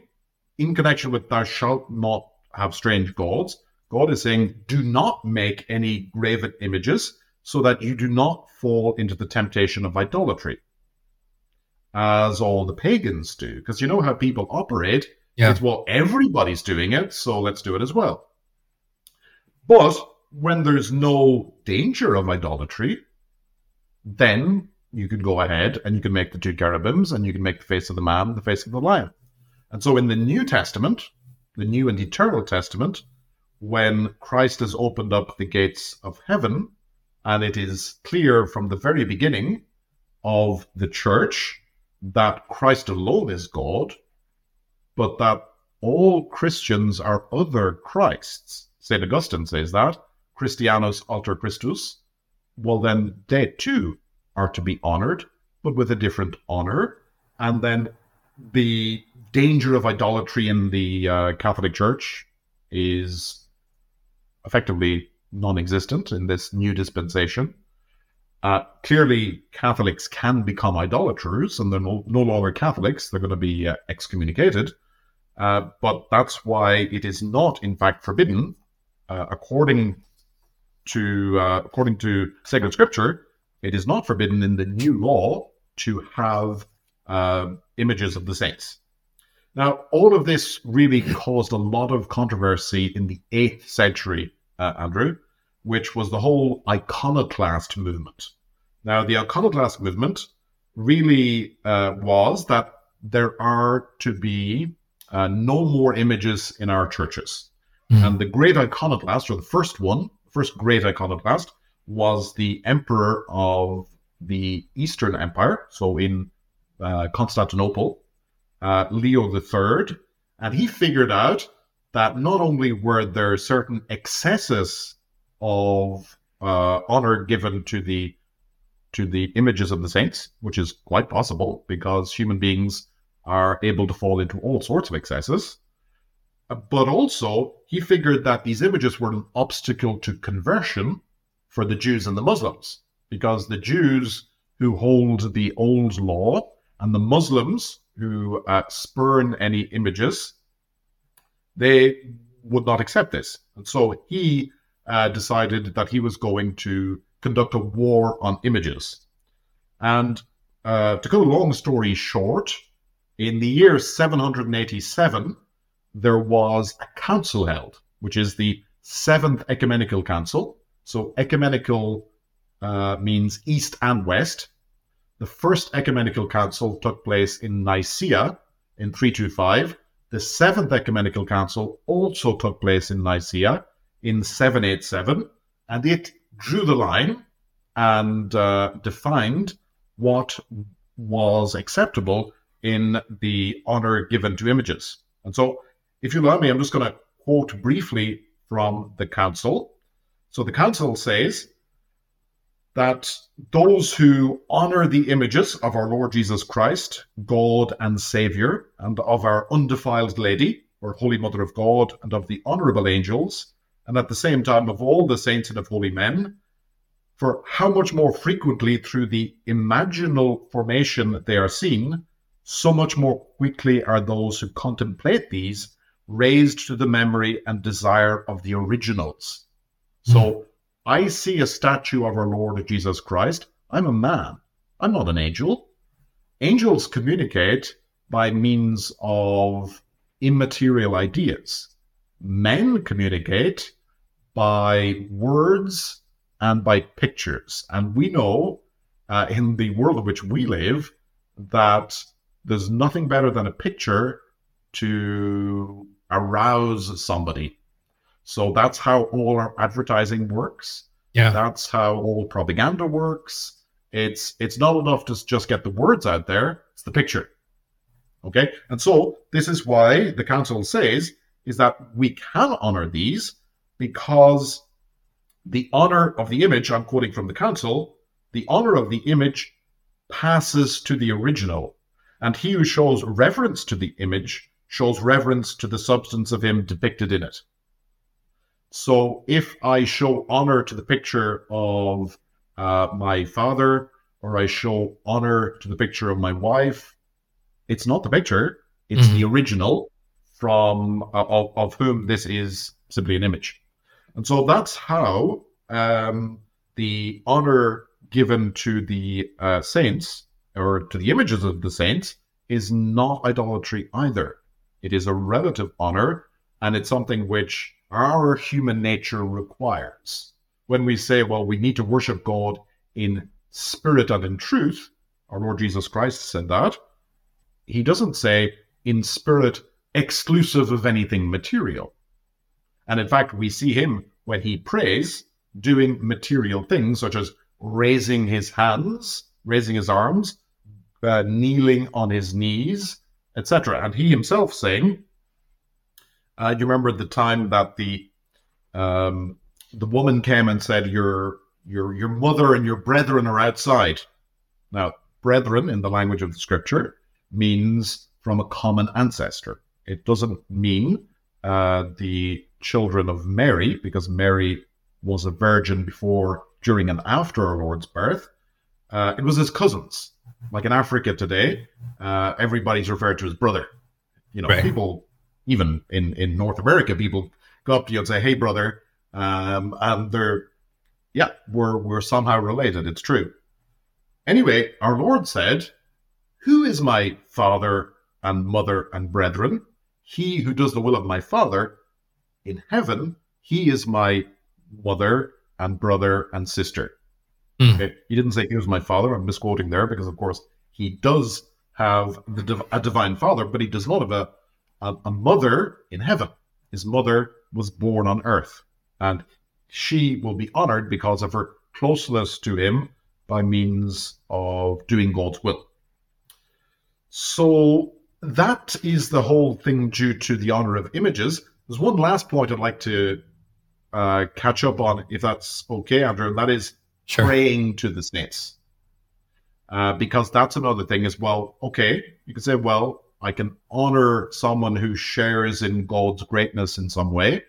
in connection with thou shalt not have strange gods, God is saying, do not make any graven images so that you do not fall into the temptation of idolatry, as all the pagans do. Because you know how people operate. Yeah. It's well, everybody's doing it, so let's do it as well. But when there's no danger of idolatry, then you can go ahead and you can make the two cherubims and you can make the face of the man the face of the lion. And so in the New Testament, the New and Eternal Testament, when Christ has opened up the gates of heaven, and it is clear from the very beginning of the church that Christ alone is God, but that all Christians are other Christs. St. Augustine says that. Christianus alter Christus, well, then they too are to be honored, but with a different honor. And then the danger of idolatry in the uh, Catholic Church is effectively non existent in this new dispensation. Uh, clearly, Catholics can become idolaters and they're no, no longer Catholics, they're going to be uh, excommunicated. Uh, but that's why it is not, in fact, forbidden, uh, according to uh, according to sacred scripture, it is not forbidden in the new law to have uh, images of the saints. Now, all of this really caused a lot of controversy in the eighth century, uh, Andrew, which was the whole iconoclast movement. Now, the iconoclast movement really uh, was that there are to be uh, no more images in our churches. Mm. And the great iconoclast, or the first one, first great iconoclast, was the emperor of the Eastern Empire, so in uh, Constantinople, uh, Leo III, and he figured out that not only were there certain excesses of uh, honor given to the to the images of the saints, which is quite possible because human beings are able to fall into all sorts of excesses. Uh, but also, he figured that these images were an obstacle to conversion for the Jews and the Muslims, because the Jews who hold the old law and the Muslims who uh, spurn any images, they would not accept this. And so he uh, decided that he was going to conduct a war on images. And uh, to cut a long story short, in the year 787, there was a council held, which is the Seventh Ecumenical Council. So, ecumenical uh, means east and west. The first ecumenical council took place in Nicaea in 325. The seventh ecumenical council also took place in Nicaea in 787, and it drew the line and uh, defined what was acceptable in the honor given to images. And so, if you allow me, I'm just going to quote briefly from the council. So, the council says that those who honor the images of our Lord Jesus Christ, God and Savior, and of our undefiled Lady, or Holy Mother of God, and of the honorable angels, and at the same time of all the saints and of holy men, for how much more frequently through the imaginal formation that they are seen, so much more quickly are those who contemplate these raised to the memory and desire of the originals. So mm. I see a statue of our Lord Jesus Christ. I'm a man. I'm not an angel. Angels communicate by means of immaterial ideas. Men communicate by words and by pictures. And we know uh, in the world in which we live that there's nothing better than a picture to arouse somebody. So that's how all our advertising works. Yeah. That's how all propaganda works. It's it's not enough to just get the words out there, it's the picture. Okay? And so this is why the council says is that we can honor these because the honor of the image, I'm quoting from the council, the honor of the image passes to the original and he who shows reverence to the image shows reverence to the substance of him depicted in it. So if I show honor to the picture of uh, my father, or I show honor to the picture of my wife, it's not the picture, it's mm-hmm. the original from uh, of, of, whom this is simply an image. And so that's how um, the honor given to the uh, saints or to the images of the saints is not idolatry either. It is a relative honor, and it's something which our human nature requires. When we say, well, we need to worship God in spirit and in truth, our Lord Jesus Christ said that. He doesn't say in spirit exclusive of anything material. And in fact, we see him when he prays doing material things such as raising his hands, raising his arms, uh, kneeling on his knees, etc. And he himself saying, uh, you remember the time that the um, the woman came and said, "Your your your mother and your brethren are outside." Now, brethren in the language of the scripture means from a common ancestor. It doesn't mean uh, the children of Mary, because Mary was a virgin before, during, and after our Lord's birth. Uh, it was his cousins. Like in Africa today, uh, everybody's referred to as brother. You know, Right. people, even in, in North America, people go up to you and say, hey, brother. Um, and they're, yeah, we're, we're somehow related. It's true. Anyway, our Lord said, Who is my father and mother and brethren? He who does the will of my Father in heaven, he is my mother and brother and sister. Hmm. Okay. He didn't say he was my father. I'm misquoting there because, of course, he does have the div- a divine father, but he does not have a, a, a mother in heaven. His mother was born on earth, and she will be honored because of her closeness to him by means of doing God's will. So that is the whole thing due to the honor of images. There's one last point I'd like to uh, catch up on, if that's okay, Andrew, and that is Sure. praying to the saints. Uh, because that's another thing as well. Okay, you can say, well, I can honor someone who shares in God's greatness in some way,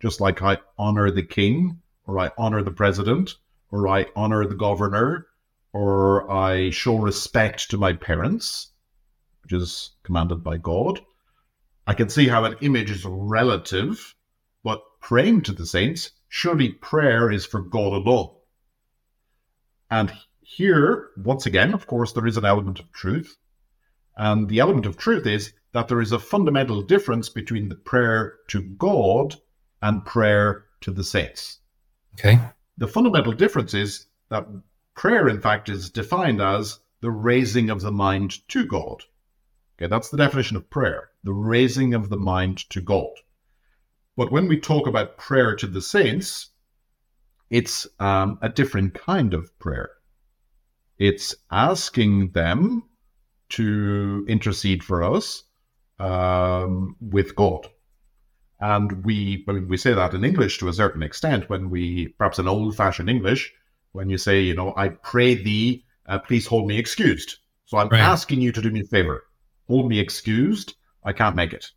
just like I honor the king, or I honor the president, or I honor the governor, or I show respect to my parents, which is commanded by God. I can see how an image is relative, but praying to the saints, surely prayer is for God alone. And here, once again, of course, there is an element of truth. And the element of truth is that there is a fundamental difference between the prayer to God and prayer to the saints. Okay. The fundamental difference is that prayer, in fact, is defined as the raising of the mind to God. Okay, that's the definition of prayer, the raising of the mind to God. But when we talk about prayer to the saints, it's um, a different kind of prayer. It's asking them to intercede for us um, with God. And we, I mean, we say that in English to a certain extent when we, perhaps in old fashioned English, when you say, you know, I pray thee, uh, please hold me excused. So I'm Right. asking you to do me a favor. Hold me excused. I can't make it.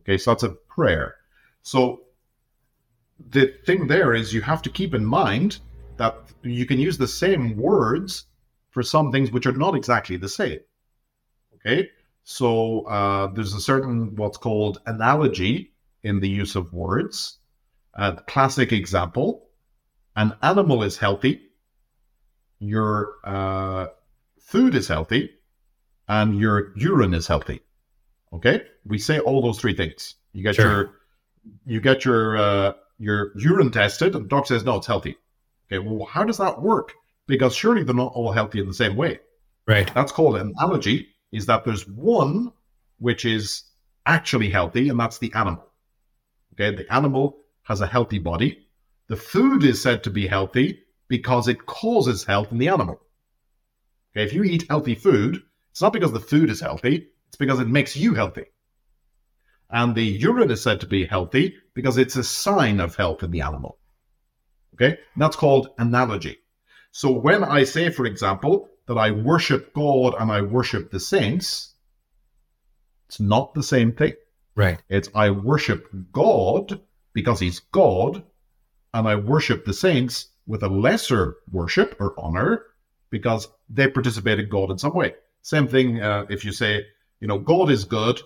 Okay, so that's a prayer. So the thing there is you have to keep in mind that you can use the same words for some things which are not exactly the same. Okay, so uh, there's a certain what's called analogy in the use of words. Uh, classic example: an animal is healthy, your uh, food is healthy, and your urine is healthy. Okay, we say all those three things. You get Sure. your you get your uh, your urine tested, and the doctor says no, it's healthy. Okay, well, how does that work? Because surely they're not all healthy in the same way. Right. That's called an analogy. Is that there's one which is actually healthy, and that's the animal. Okay, the animal has a healthy body. The food is said to be healthy because it causes health in the animal. Okay, if you eat healthy food, it's not because the food is healthy, it's because it makes you healthy. And the urine is said to be healthy because it's a sign of health in the animal. Okay, and that's called analogy. So when I say, for example, that I worship God and I worship the saints, it's not the same thing. Right. It's I worship God because He's God, and I worship the saints with a lesser worship or honor because they participate in God in some way. Same thing uh, if you say, you know, God is good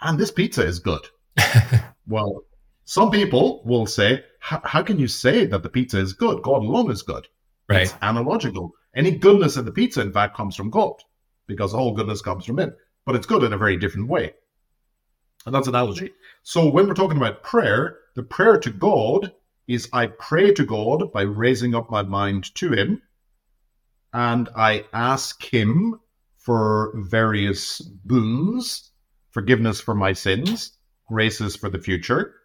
and this pizza is good. Well, some people will say, "How- how can you say that the pizza is good? God alone is good. Right. It's analogical. Any goodness in the pizza, in fact, comes from God because all goodness comes from Him. But it's good in a very different way. And that's analogy. So when we're talking about prayer, the prayer to God is I pray to God by raising up my mind to Him and I ask Him for various boons, forgiveness for my sins, graces for the future.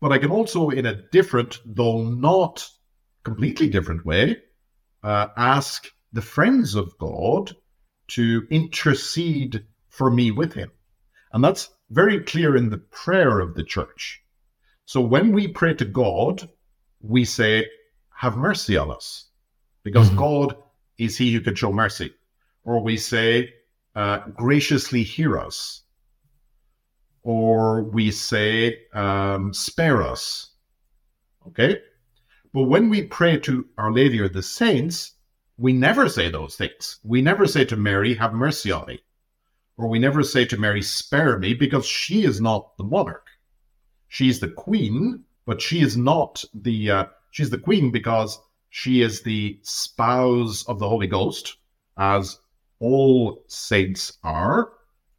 But I can also, in a different, though not completely different way, uh, ask the friends of God to intercede for me with Him. And that's very clear in the prayer of the church. So when we pray to God, we say, Have mercy on us, because Mhm. God is He who can show mercy. Or we say, uh, Graciously hear us. Or we say, um, Spare us. Okay? But when we pray to Our Lady or the saints, we never say those things. We never say to Mary, Have mercy on me. Or we never say to Mary, Spare me, because she is not the monarch. She's the queen, but she is not the, uh, she's the queen because she is the spouse of the Holy Ghost, as all saints are,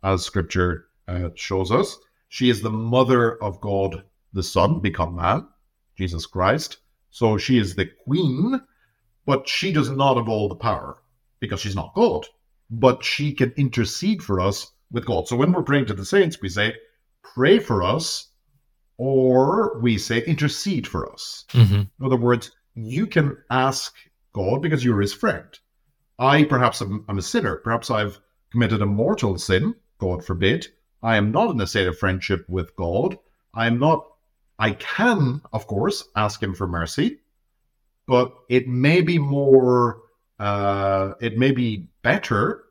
as scripture uh, shows us. She is the mother of God the Son, become man, Jesus Christ. So she is the queen, but she does not have all the power because she's not God. But she can intercede for us with God. So when we're praying to the saints, we say, pray for us, or we say, intercede for us. Mm-hmm. In other words, you can ask God because you're his friend. I perhaps am I'm a sinner. Perhaps I've committed a mortal sin, God forbid. I am not in a state of friendship with God. I am not I can, of course, ask him for mercy, but it may be more, uh, it may be better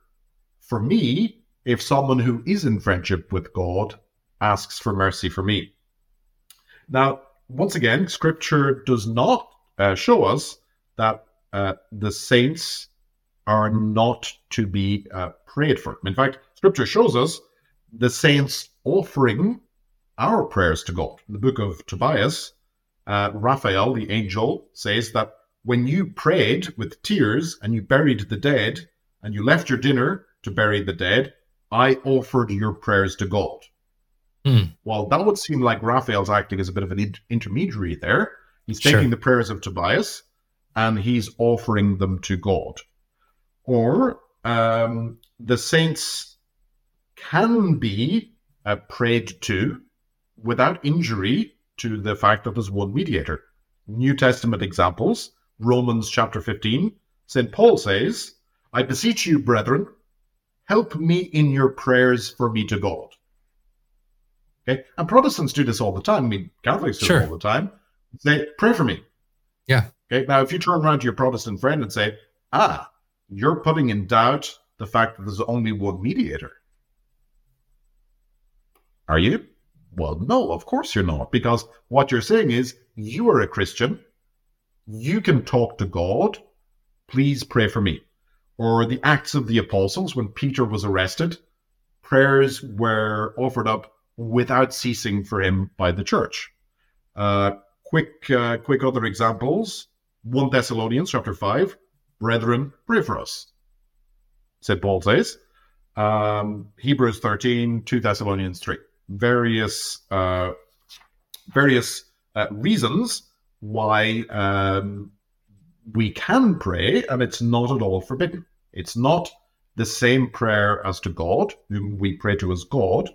for me if someone who is in friendship with God asks for mercy for me. Now, once again, scripture does not uh, show us that uh, the saints are not to be uh, prayed for. In fact, scripture shows us the saints offering our prayers to God. In the book of Tobias, uh, Raphael, the angel, says that when you prayed with tears and you buried the dead and you left your dinner to bury the dead, I offered your prayers to God. Mm. Well, that would seem like Raphael's acting as a bit of an in- intermediary there. He's taking sure. the prayers of Tobias and he's offering them to God. Or um, the saints can be uh, prayed to without injury to the fact that there's one mediator. New Testament examples, Romans chapter 15, St. Paul says, I beseech you, brethren, help me in your prayers for me to God. Okay, and Protestants do this all the time. I mean, Catholics do sure. it all the time. Say, pray for me. Yeah. Okay, now if you turn around to your Protestant friend and say, ah, you're putting in doubt the fact that there's only one mediator. Are you? Well, no, of course you're not, because what you're saying is you are a Christian. You can talk to God. Please pray for me. Or the Acts of the Apostles, when Peter was arrested, prayers were offered up without ceasing for him by the church. Uh, quick, uh, quick other examples. 1 Thessalonians chapter 5, brethren, pray for us. St. Paul says. Um, Hebrews 13, 2 Thessalonians 3 various uh, various uh, reasons why um, we can pray, and it's not at all forbidden. It's not the same prayer as to God, whom we pray to as God.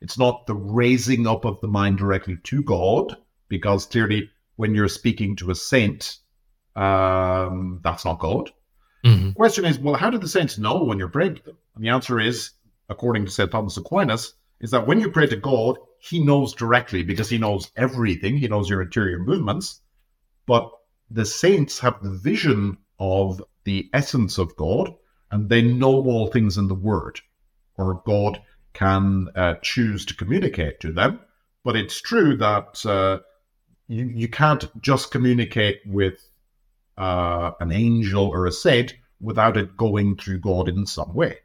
It's not the raising up of the mind directly to God, because clearly, when you're speaking to a saint, um, that's not God. Mm-hmm. The question is, well, how do the saints know when you're praying to them? And the answer is, according to St. Thomas Aquinas, is that when you pray to God, He knows directly because He knows everything. He knows your interior movements. But the saints have the vision of the essence of God and they know all things in the Word, or God can uh, choose to communicate to them. But it's true that uh, you, you can't just communicate with uh, an angel or a saint without it going through God in some way.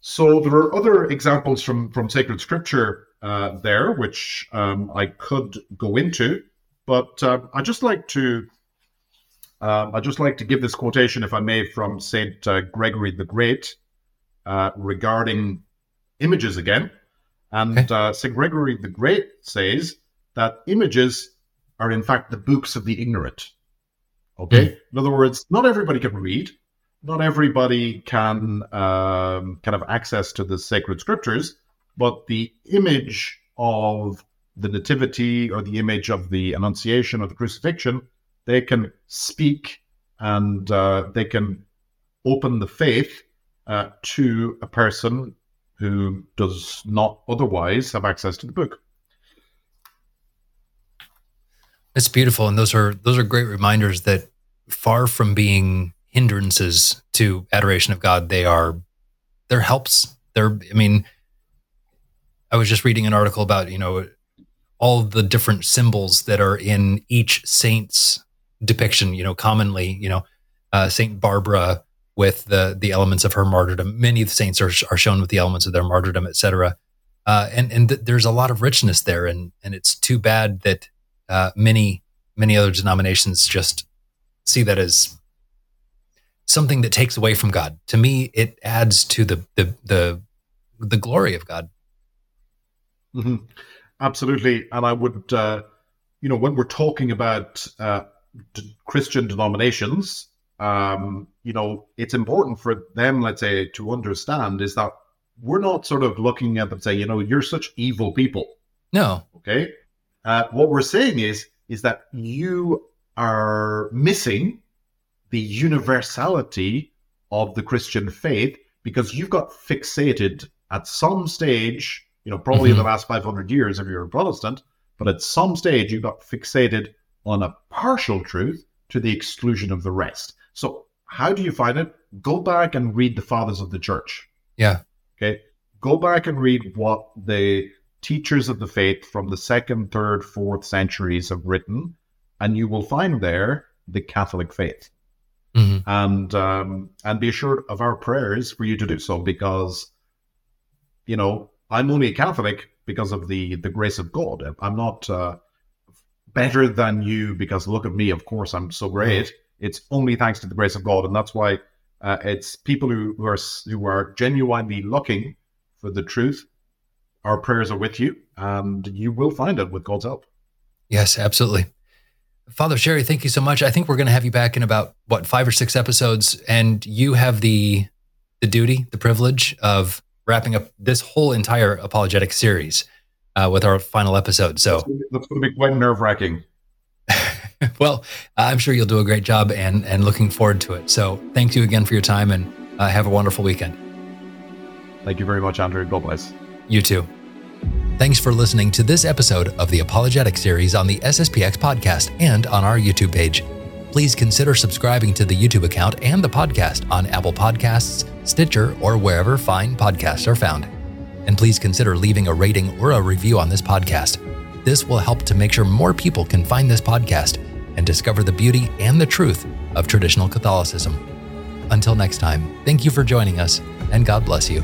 So there are other examples from from sacred scripture uh, there, which um, I could go into, but uh, I just like to uh, I just like to give this quotation, if I may, from Saint uh, Gregory the Great uh, regarding images again. And okay. Uh, Saint Gregory the Great says that images are in fact the books of the ignorant. Okay, mm. in other words, not everybody can read not everybody can um, kind of access to the sacred scriptures, but the image of the nativity or the image of the annunciation or the crucifixion, they can speak and uh, they can open the faith uh, to a person who does not otherwise have access to the book. It's beautiful, and those are those are great reminders that far from being hindrances to adoration of God. They are they're helps. They're I mean, I was just reading an article about, you know, all the different symbols that are in each saint's depiction. You know, commonly, you know, uh, Saint Barbara with the the elements of her martyrdom. Many of the saints are are shown with the elements of their martyrdom, etc. Uh, and and th- there's a lot of richness there, and and it's too bad that uh, many many other denominations just see that as something that takes away from God. To me, it adds to the the the, the glory of God. Mm-hmm. Absolutely, and I would, uh, you know, when we're talking about uh, d- Christian denominations, um, you know, it's important for them, let's say, to understand is that we're not sort of looking at them say, you know, you're such evil people. No. Okay. Uh, what we're saying is is that you are missing the universality of the Christian faith because you've got fixated at some stage, you know, probably mm-hmm. in the last 500 years if you're a Protestant, but at some stage you got fixated on a partial truth to the exclusion of the rest. So, how do you find it? Go back and read the fathers of the church. Yeah. Okay. Go back and read what the teachers of the faith from the second, third, fourth centuries have written, and you will find there the Catholic faith. Mm-hmm. And um, and be assured of our prayers for you to do so because, you know, I'm only a Catholic because of the the grace of God. I'm not uh, better than you because look at me. Of course, I'm so great. Mm-hmm. It's only thanks to the grace of God, and that's why uh, it's people who, who are who are genuinely looking for the truth. Our prayers are with you, and you will find it with God's help. Yes, absolutely. Father Sherry, thank you so much. I think we're going to have you back in about what five or six episodes, and you have the the duty, the privilege of wrapping up this whole entire apologetic series uh, with our final episode. So that's going to be quite nerve wracking. well, I'm sure you'll do a great job, and and looking forward to it. So thank you again for your time, and uh, have a wonderful weekend. Thank you very much, Andrew. God bless. You too. Thanks for listening to this episode of the Apologetic series on the SSPX podcast and on our YouTube page. Please consider subscribing to the YouTube account and the podcast on Apple Podcasts, Stitcher, or wherever fine podcasts are found. And please consider leaving a rating or a review on this podcast. This will help to make sure more people can find this podcast and discover the beauty and the truth of traditional Catholicism. Until next time, thank you for joining us, and God bless you.